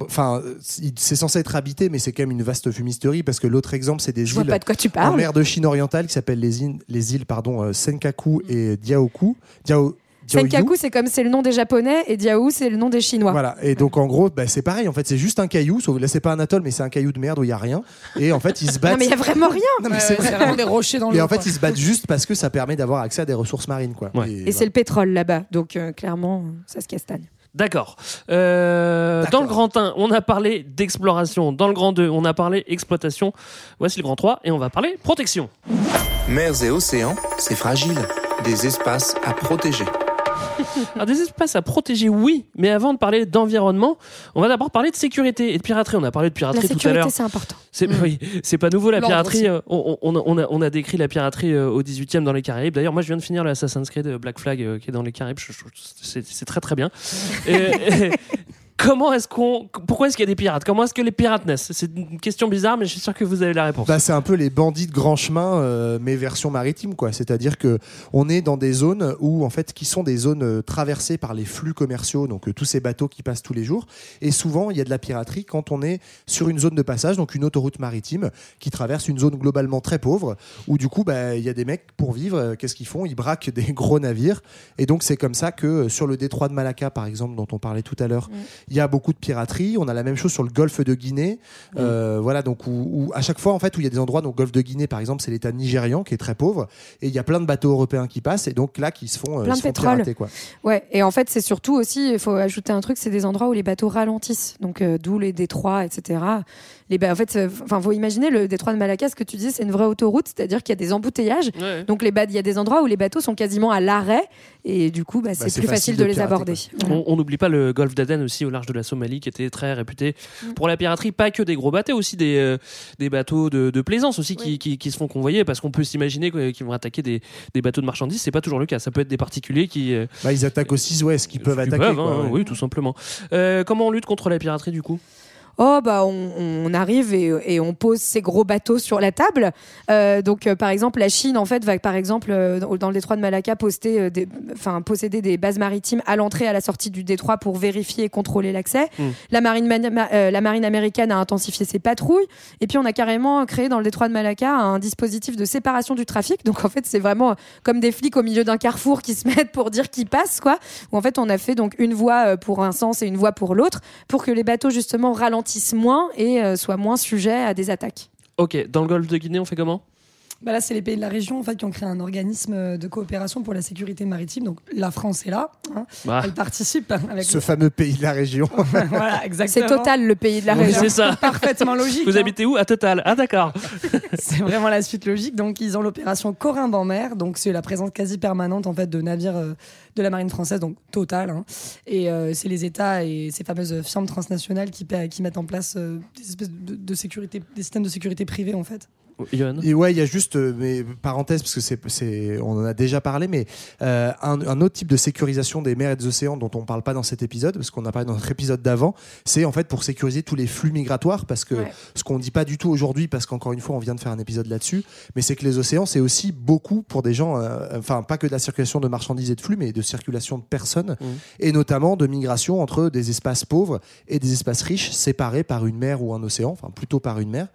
enfin, c'est censé être habité, mais c'est quand même une vaste fumisterie parce que l'autre exemple, c'est des Je vois îles pas de quoi tu en mer de Chine orientale qui s'appellent les îles, les îles pardon, euh, Senkaku et Diaoku. Diao. Senkaku, c'est comme c'est le nom des Japonais et Diaou, c'est le nom des Chinois. Voilà, et donc en gros, bah, c'est pareil, en fait, c'est juste un caillou, sauf là, c'est pas un atoll, mais c'est un caillou de merde où il y a rien. Et en fait, ils se battent. Non, mais il y a vraiment rien. Non, mais c'est vraiment des rochers dans le Et en fait, ils se battent juste parce que ça permet d'avoir accès à des ressources marines, quoi. Ouais. Et c'est le pétrole là-bas, donc euh, clairement, ça se castagne. D'accord. Euh, dans le grand 1, on a parlé d'exploration. Dans le grand 2, on a parlé exploitation. Voici le grand 3 et on va parler protection. Mers et océans, c'est fragile. Des espaces à protéger. Alors, des espaces à protéger, oui, mais avant de parler d'environnement, on va d'abord parler de sécurité et de piraterie. On a parlé de La piraterie tout à l'heure. sécurité, c'est important. C'est oui, c'est pas nouveau la L'ordre piraterie. euh, On, on- on a, on a décrit la piraterie euh, au 18e dans les Caraïbes. D'ailleurs, moi, je viens de finir l'Assassin's Creed euh, Black Flag qui est dans les Caraïbes. Je- je- C'est c'est très très bien. Et- et- comment est-ce qu'on, pourquoi est-ce qu'il y a des pirates? Comment est-ce que les pirates naissent? C'est une question bizarre, mais je suis sûr que vous avez la réponse. Bah, c'est un peu les bandits de grand chemin, euh, mais version maritime, quoi. C'est-à-dire que on est dans des zones où, en fait, qui sont des zones euh, traversées par les flux commerciaux, donc euh, tous ces bateaux qui passent tous les jours. Et souvent, il y a de la piraterie quand on est sur une zone de passage, donc une autoroute maritime qui traverse une zone globalement très pauvre, où du coup, bah, il y a des mecs pour vivre. euh, Qu'est-ce qu'ils font? Ils braquent des gros navires. Et donc, c'est comme ça que sur le détroit de Malacca, par exemple, dont on parlait tout à l'heure, il y a beaucoup de piraterie. On a la même chose sur le golfe de Guinée. Euh, voilà, donc où, où à chaque fois, en fait, où il y a des endroits, donc golfe de Guinée, par exemple, c'est l'État nigérian qui est très pauvre, et il y a plein de bateaux européens qui passent, et donc là, qui se font, euh, Plein de se font pétrole. pirater, quoi. Ouais, et en fait, c'est surtout aussi, il faut ajouter un truc, c'est des endroits où les bateaux ralentissent. Donc, euh, d'où les détroits, etc. Les, ba- en fait, euh, enfin, faut imaginer le détroit de Malacca, ce que tu dis, c'est une vraie autoroute, c'est-à-dire qu'il y a des embouteillages. Ouais. Donc, les ba- il y a des endroits où les bateaux sont quasiment à l'arrêt, et du coup, bah, c'est c'est plus facile facile de de les pirater, aborder. Voilà. On n'oublie pas le golfe d'Aden aussi au large de la Somalie qui était très réputé Mm. pour la piraterie, pas que des gros bateaux, aussi des, euh, des bateaux de, de plaisance aussi qui, qui, qui se font convoyer parce qu'on peut s'imaginer qu'ils vont attaquer des, des bateaux de marchandises, c'est pas toujours le cas. Ça peut être des particuliers qui, euh, Bah, ils attaquent aussi, ouais, ce qu'ils peuvent qui attaquer. peuvent, quoi, hein, ouais. Oui, tout simplement. Euh, comment on lutte contre la piraterie du coup? Oh bah on, on arrive et, et on pose ces gros bateaux sur la table. Euh, donc euh, par exemple la Chine en fait va par exemple euh, dans le détroit de Malacca poster, des, enfin posséder des bases maritimes à l'entrée et à la sortie du détroit pour vérifier et contrôler l'accès. Mm. La marine mani- ma- la marine américaine a intensifié ses patrouilles et puis on a carrément créé dans le détroit de Malacca un dispositif de séparation du trafic. Donc en fait c'est vraiment comme des flics au milieu d'un carrefour qui se mettent pour dire qui passe quoi. Où en fait on a fait donc une voie pour un sens et une voie pour l'autre pour que les bateaux justement moins et euh, soient moins sujets à des attaques. Ok, dans le golfe de Guinée, on fait comment? Bah là, c'est les pays de la région en fait, qui ont créé un organisme de coopération pour la sécurité maritime. Donc la France est là. hein. Bah. Elle participe avec Ce fameux pays de la région. voilà, C'est total le pays de la Oui, région. c'est ça. Parfaitement logique. Vous hein. habitez où? À Total. Ah d'accord. C'est vraiment la suite logique. Donc, ils ont l'opération Corimbe en mer. Donc, c'est la présence quasi permanente en fait de navires euh, de la marine française, donc Total. hein. Et euh, c'est les États et ces fameuses firmes transnationales qui, mettent en place euh, des espèces de, de sécurité, des systèmes de sécurité privés en fait. Johan Et ouais, il y a juste, euh, mais parenthèse, parce que c'est, c'est, on en a déjà parlé, mais euh, un, un autre type de sécurisation des mers et des océans dont on parle pas dans cet épisode, parce qu'on a parlé dans notre épisode d'avant, c'est en fait pour sécuriser tous les flux migratoires, parce que Ouais. ce qu'on dit pas du tout aujourd'hui, parce qu'encore une fois, on vient de faire un épisode là-dessus, mais c'est que les océans, c'est aussi beaucoup pour des gens, euh, enfin pas que de la circulation de marchandises et de flux, mais de circulation de personnes, Mhm. et notamment de migration entre des espaces pauvres et des espaces riches, séparés par une mer ou un océan, enfin plutôt par une mer.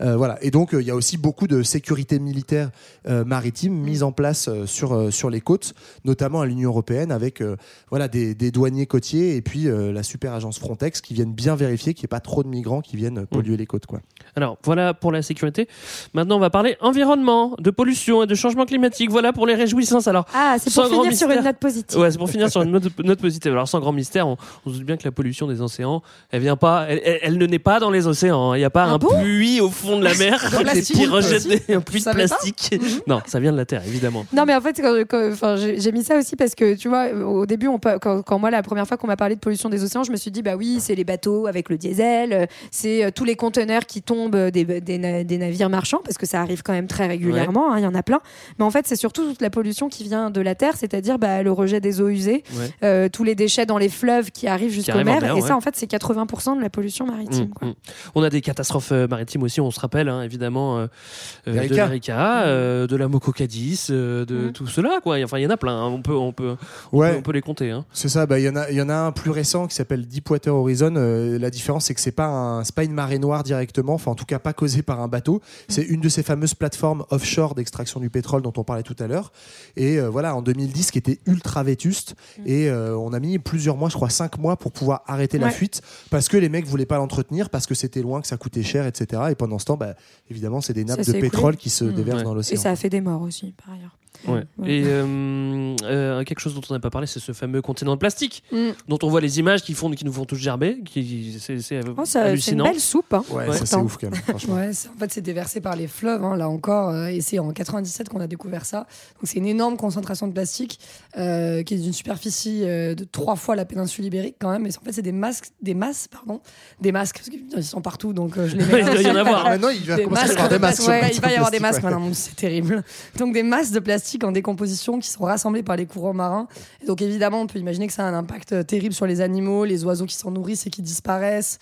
Euh, voilà. Et donc, euh, il y a aussi beaucoup de sécurité militaire euh, maritime mise en place euh, sur, euh, sur les côtes, notamment à l'Union européenne, avec euh, voilà, des, des douaniers côtiers et puis euh, la super agence Frontex qui viennent bien vérifier qu'il n'y ait pas trop de migrants qui viennent polluer les côtes. Quoi. Alors voilà pour la sécurité. Maintenant on va parler environnement, de pollution et de changement climatique. Voilà pour les réjouissances. Alors Ah, c'est Sans pour grand finir sur mystère. une note positive. Ouais, c'est pour finir sur une note, note positive. Alors, sans grand mystère, on, on se doute bien que la pollution des océans, elle vient pas, elle, elle- elle ne naît pas dans les océans. Il n'y a pas Ah un bon? puits au fond de la mer qui rejette des, de plastique. Non, ça vient de la terre, évidemment. Non, mais en fait, quand- quand- enfin, j'ai mis ça aussi parce que, tu vois, au début, on, quand, quand moi, la première fois qu'on m'a parlé de pollution des océans, je me suis dit, bah oui, c'est les bateaux avec le diesel, c'est euh, tous les conteneurs qui tombent euh, des, des, na- des navires marchands, parce que ça arrive quand même très régulièrement, hein, il y en a plein. Mais en fait, c'est surtout toute la pollution qui vient de la terre, c'est-à-dire bah, le rejet des eaux usées, Ouais. euh, tous les déchets dans les fleuves qui arrivent jusqu'aux mers. mer, et ouais. ça, en fait, c'est 80% de la pollution maritime. Mm, quoi. mm. On a des catastrophes maritimes aussi, on se rappelle hein, évidemment euh, euh, de L'Erika. l'Erika, euh, de la Moco Cadiz, euh, de Mm. tout cela. Quoi. Enfin, il y en a plein, hein. on, peut, on, peut, on, peut, on peut les compter. Hein. C'est ça, bah, il y, en a- il y en a un plus récent qui s'appelle Deepwater Horizon. Euh, la différence, c'est que c'est pas, un- c'est pas une marée noire directement, enfin en tout cas pas causée par un bateau. C'est une de ces fameuses plateformes offshore d'extraction du pétrole dont on parlait tout à l'heure. Et euh, voilà, en 2010, qui était ultra vétuste. Et euh, on a mis plusieurs mois, je crois cinq mois, pour pouvoir arrêter la fuite parce que les mecs voulaient pas l'entretenir, parce que c'était loin, que ça coûtait cher, etc. Et pendant ce temps, bah, évidemment, c'est des nappes Ça de pétrole écoulé. qui se Mm. déversent Ouais. dans Et l'océan. ça a fait des morts aussi, par ailleurs. Ouais. Ouais. Et euh, euh, quelque chose dont on n'a pas parlé, c'est ce fameux continent de plastique, Mm. dont on voit les images qui, font, qui nous font tous gerber. Qui, c'est, c'est Oh, ça- c'est une hallucinant. belle soupe. hein. Ouais, Ouais. ça c'est ouf quand même, franchement. Ouais, c'est- en fait, c'est déversé par les fleuves, hein, là encore, euh, et c'est en 97 qu'on a découvert ça. Donc, c'est une énorme concentration de plastique euh, qui est d'une superficie euh, de trois fois la péninsule ibérique, quand même. Mais en fait, c'est des masques, des masses, pardon, des masques, parce qu'ils sont partout, donc euh, je les mets. Il doit y en avoir. Maintenant, il va Des commencer à y avoir des de masques. il va y avoir des plastique, masques ouais. maintenant, c'est terrible. Donc des masses de plastique en décomposition qui sont rassemblées par les courants marins. Et donc évidemment, on peut imaginer que ça a un impact euh, terrible sur les animaux, les oiseaux qui s'en nourrissent et qui disparaissent.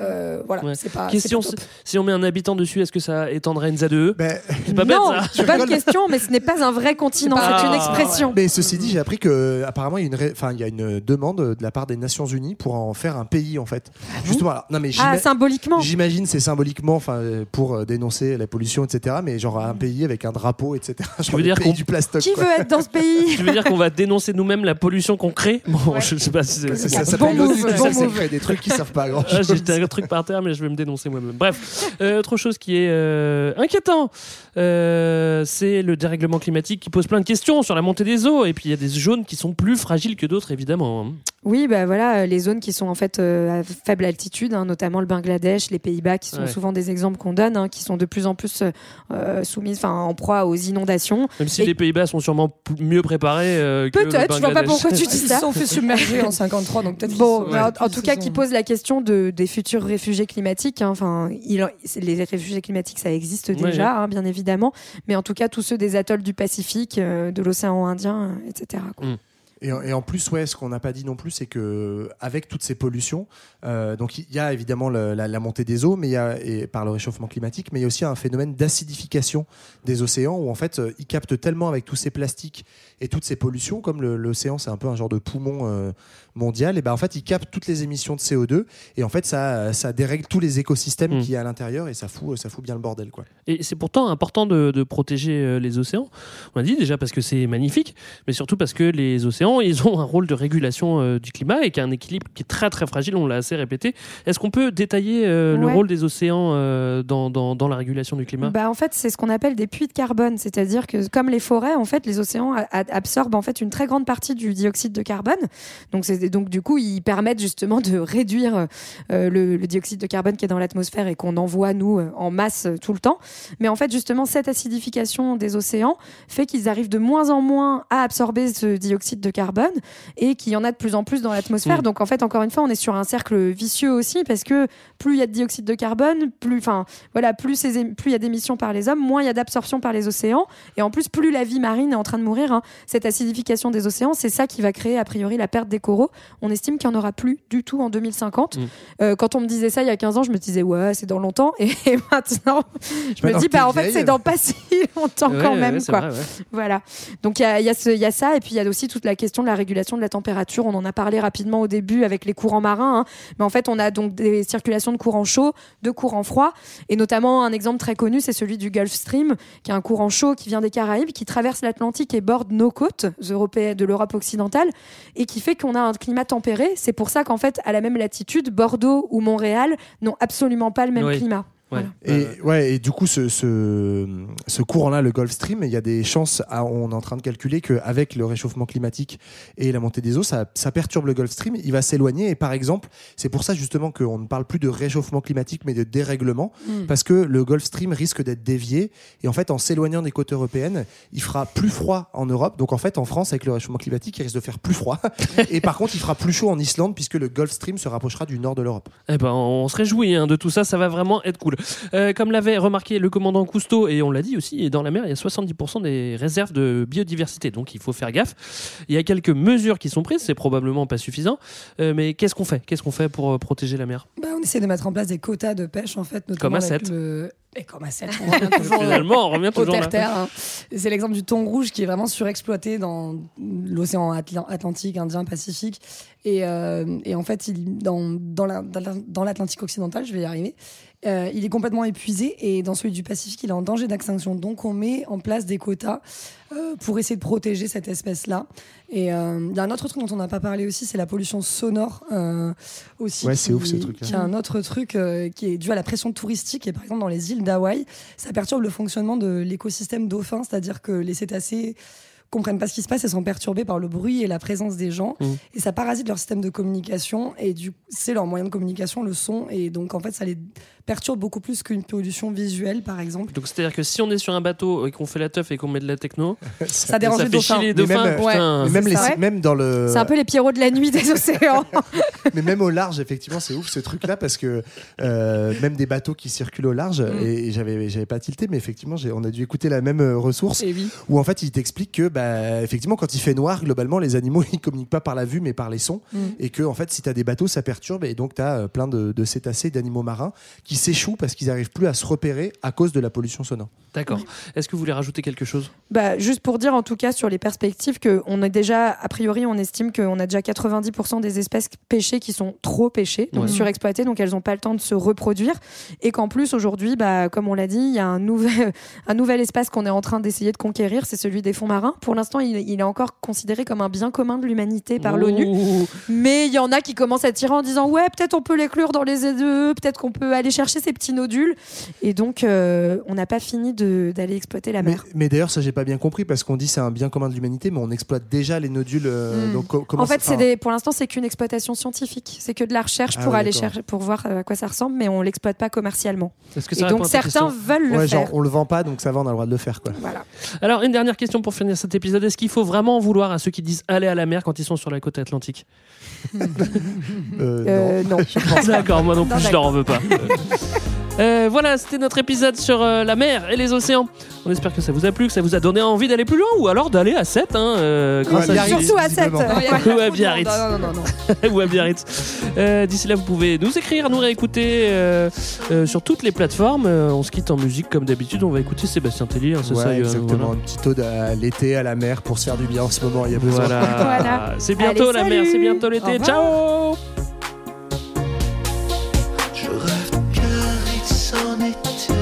Euh, voilà, Ouais. c'est pas. Question pas si on met un habitant dessus, est-ce que ça étendrait une ZE Ben, C'est pas non, bête ça. c'est une question, mais ce n'est pas un vrai continent, C'est une Ah, expression. Mais ceci dit, j'ai appris que apparemment il y a une, ré- enfin il y a une demande de la part des Nations Unies pour en faire un pays en fait. Justement, alors, non mais Ah, symboliquement. J'imagine c'est symboliquement, enfin pour euh, dénoncer la pollution, etc. Mais genre un pays avec un drapeau, etc. Genre veux dire pays qu'on- du plastoc. Qui quoi. veut être dans ce pays? Tu veux dire qu'on va dénoncer nous-mêmes la pollution qu'on crée? Bon, je sais pas si ça, Bon ça s'appelle bon fait des trucs qui servent pas à grand Ah, chose. Truc par terre, mais je vais me dénoncer moi-même. Bref, euh, autre chose qui est euh, inquiétant, euh, c'est le dérèglement climatique qui pose plein de questions sur la montée des eaux. Et puis il y a des zones qui sont plus fragiles que d'autres, évidemment. hein. Oui, bah voilà, euh, les zones qui sont en fait euh, à faible altitude, hein, notamment le Bangladesh, les Pays-Bas, qui sont Ouais. souvent des exemples qu'on donne, hein, qui sont de plus en plus euh, soumises, enfin en proie aux inondations. Même si Et- les Pays-Bas sont sûrement mieux préparés euh, que le Peut-être, je vois pas pourquoi tu dis Ils ça. se sont fait submerger en 53, donc peut-être. Bon, en, en ils tout cas, sont- qui pose la question de, des futurs réfugiés climatiques. Enfin, les réfugiés climatiques, ça existe Ouais, déjà, ouais. hein, bien évidemment. Mais en tout cas, tous ceux des atolls du Pacifique, euh, de l'océan Indien, euh, etc. quoi. Et, en- et en plus, ouais, ce qu'on n'a pas dit non plus, c'est que avec toutes ces pollutions, euh, donc il y a évidemment le- la, la montée des eaux, mais il y a et par le réchauffement climatique, mais il y a aussi un phénomène d'acidification des océans où en fait euh, ils captent tellement avec tous ces plastiques et toutes ces pollutions, comme l'océan c'est un peu un genre de poumon euh, mondial, et ben en fait ils captent toutes les émissions de CO2 et en fait ça ça dérègle tous les écosystèmes Mm. qu'il y a à l'intérieur et ça fout ça fout bien le bordel quoi. Et c'est pourtant important de, de protéger euh, les océans. On a dit déjà parce que c'est magnifique, mais surtout parce que les océans, ils ont un rôle de régulation euh, du climat et qu'il y a un équilibre qui est très très fragile, on l'a assez répété. Est-ce qu'on peut détailler euh, le rôle des océans euh, dans, dans, dans la régulation du climat? Bah, en fait, c'est ce qu'on appelle des puits de carbone, c'est-à-dire que comme les forêts, en fait, les océans a- a- absorbent en fait une très grande partie du dioxyde de carbone. Donc, donc du coup, ils permettent justement de réduire euh, le, le dioxyde de carbone qui est dans l'atmosphère et qu'on envoie nous en masse euh, tout le temps. Mais en fait, justement, cette acidification des océans fait qu'ils arrivent de moins en moins à absorber ce dioxyde de carbone et qu'il y en a de plus en plus dans l'atmosphère. Mm. Donc, en fait, encore une fois, on est sur un cercle vicieux aussi parce que plus il y a de dioxyde de carbone, plus, enfin, voilà, plus il y a d'émissions par les hommes, moins il y a d'absorption par les océans. Et en plus, plus la vie marine est en train de mourir. hein. Cette acidification des océans, c'est ça qui va créer a priori la perte des coraux. On estime qu'il n'y en aura plus du tout en 2050. Mm. Euh, quand on me disait ça il y a 15 ans, je me disais ouais, c'est dans longtemps. Et, et maintenant, je me dis bah en fait c'est dans pas si longtemps Ouais, quand même ouais, quoi. vrai, ouais. Voilà. Donc il y a, il y, a ce- il y a ça, et puis il y a aussi toute la question de la régulation de la température. On en a parlé rapidement au début avec les courants marins, hein. mais en fait on a donc des circulations de courants chauds, de courants froids, et notamment un exemple très connu, c'est celui du Gulf Stream, qui est un courant chaud qui vient des Caraïbes, qui traverse l'Atlantique et borde nos côtes européennes de l'Europe occidentale, et qui fait qu'on a un climat tempéré. C'est pour ça qu'en fait à la même latitude, Bordeaux ou Montréal n'ont absolument pas le même Oui. climat. Ouais. Et, ouais, et du coup, ce, ce, ce courant-là, le Gulf Stream, il y a des chances, à- on est en train de calculer qu'avec le réchauffement climatique et la montée des eaux, ça, ça perturbe le Gulf Stream, il va s'éloigner. Et par exemple, c'est pour ça justement qu'on ne parle plus de réchauffement climatique, mais de dérèglement, Mm. parce que le Gulf Stream risque d'être dévié. Et en fait, en s'éloignant des côtes européennes, il fera plus froid en Europe. Donc en fait, en France, avec le réchauffement climatique, il risque de faire plus froid. et par contre, il fera plus chaud en Islande, puisque le Gulf Stream se rapprochera du nord de l'Europe. Eh ben, on se réjouit hein, de tout ça, ça va vraiment être cool. Euh, comme l'avait remarqué le commandant Cousteau, et on l'a dit aussi, dans la mer, il y a 70% des réserves de biodiversité, donc il faut faire gaffe. Il y a quelques mesures qui sont prises, c'est probablement pas suffisant, euh, mais qu'est-ce qu'on fait? Qu'est-ce qu'on fait pour euh, protéger la mer? Bah, on essaie de mettre en place des quotas de pêche, en fait, notamment Comme à avec sept. le... Et comme à 7, on revient toujours Finalement, on revient toujours terre-terre. hein. C'est l'exemple du thon rouge qui est vraiment surexploité dans l'océan Atl- Atlantique, Indien, Pacifique. Et, euh, et en fait, il, dans, dans la- dans la- dans l'Atlantique occidental, je vais y arriver, euh, il est complètement épuisé. Et dans celui du Pacifique, il est en danger d'extinction. Donc, on met en place des quotas euh, pour essayer de protéger cette espèce-là. Et euh, il y a un autre truc dont on n'a pas parlé aussi, c'est la pollution sonore. aussi Ouais, c'est ouf, ce truc-là. Qui est un autre truc qui est dû à la pression touristique. Et par exemple, dans les îles d'Hawaï, ça perturbe le fonctionnement de l'écosystème dauphin, c'est-à-dire que les cétacés comprennent pas ce qui se passe et sont perturbés par le bruit et la présence des gens Mmh. et ça parasite leur système de communication et du c'est leur moyen de communication le son et donc en fait ça les perturbe beaucoup plus qu'une pollution visuelle par exemple Donc c'est-à-dire que si on est sur un bateau et qu'on fait la teuf et qu'on met de la techno, ça dérange ça les dauphins les dauphins. même, putain. même, les- dans le. C'est un peu les Pierrots de la nuit des océans. Mais même au large, effectivement, c'est ouf ce truc-là parce que euh, même des bateaux qui circulent au large, Mm. et j'avais, j'avais pas tilté, mais effectivement, j'ai- on a dû écouter la même euh, ressource et oui où en fait, il t'explique que bah, bah, effectivement, quand il fait noir, globalement, les animaux ils communiquent pas par la vue mais par les sons. Mm. Et que, en fait, si tu as des bateaux, ça perturbe. Et donc, tu as plein de, de cétacés, d'animaux marins qui s'échouent parce qu'ils n'arrivent plus à se repérer à cause de la pollution sonore. D'accord. Est-ce que vous voulez rajouter quelque chose? Bah, juste pour dire en tout cas sur les perspectives que on est déjà a priori on estime qu'on a déjà 90% des espèces pêchées qui sont trop pêchées donc Ouais. surexploitées donc elles n'ont pas le temps de se reproduire et qu'en plus aujourd'hui bah comme on l'a dit il y a un nouvel un nouvel espace qu'on est en train d'essayer de conquérir c'est celui des fonds marins pour l'instant il, il est encore considéré comme un bien commun de l'humanité par l'ONU mais il y en a qui commencent à tirer en disant ouais peut-être on peut l'éclure dans les ZE peut-être qu'on peut aller chercher ces petits nodules et donc euh, on n'a pas fini de- d'aller exploiter la mer mais d'ailleurs, ça, j'ai pas bien compris parce qu'on dit c'est un bien commun de l'humanité, mais on exploite déjà les nodules. euh, Mm. donc, co- comment En fait, ça- c'est des, pour l'instant, c'est qu'une exploitation scientifique. C'est que de la recherche Ah pour ouais, aller chercher, pour voir euh, à quoi ça ressemble, mais on l'exploite pas commercialement. Que Et ça donc certains veulent le Ouais, genre, faire. on le vend pas, donc ça va, on a le droit de le faire. Quoi. Voilà. Alors, une dernière question pour finir cet épisode. Est-ce qu'il faut vraiment en vouloir à ceux qui disent aller à la mer quand ils sont sur la côte atlantique Euh, Euh, non. D'accord, moi non plus, Non, je leur en veux pas. Euh, voilà, c'était notre épisode sur euh, la mer et les océans. On espère que ça vous a plu, que ça vous a donné envie d'aller plus loin ou alors d'aller à 7 hein, euh, grâce Ouais, à Biarritz, Surtout à 7. visiblement. Ou à Biarritz. Non, non, non, non. ou à Biarritz. Euh, D'ici là, vous pouvez nous écrire, nous réécouter euh, euh, sur toutes les plateformes. Euh, on se quitte en musique comme d'habitude. On va écouter Sébastien Tellier, hein, c'est Ouais, ça exactement. voilà. Une petite ode à l'été, à la mer, pour se faire du bien en ce moment. Il y a besoin. Voilà. Voilà. C'est bientôt Allez, la mer, c'est bientôt l'été. revoir. Ciao met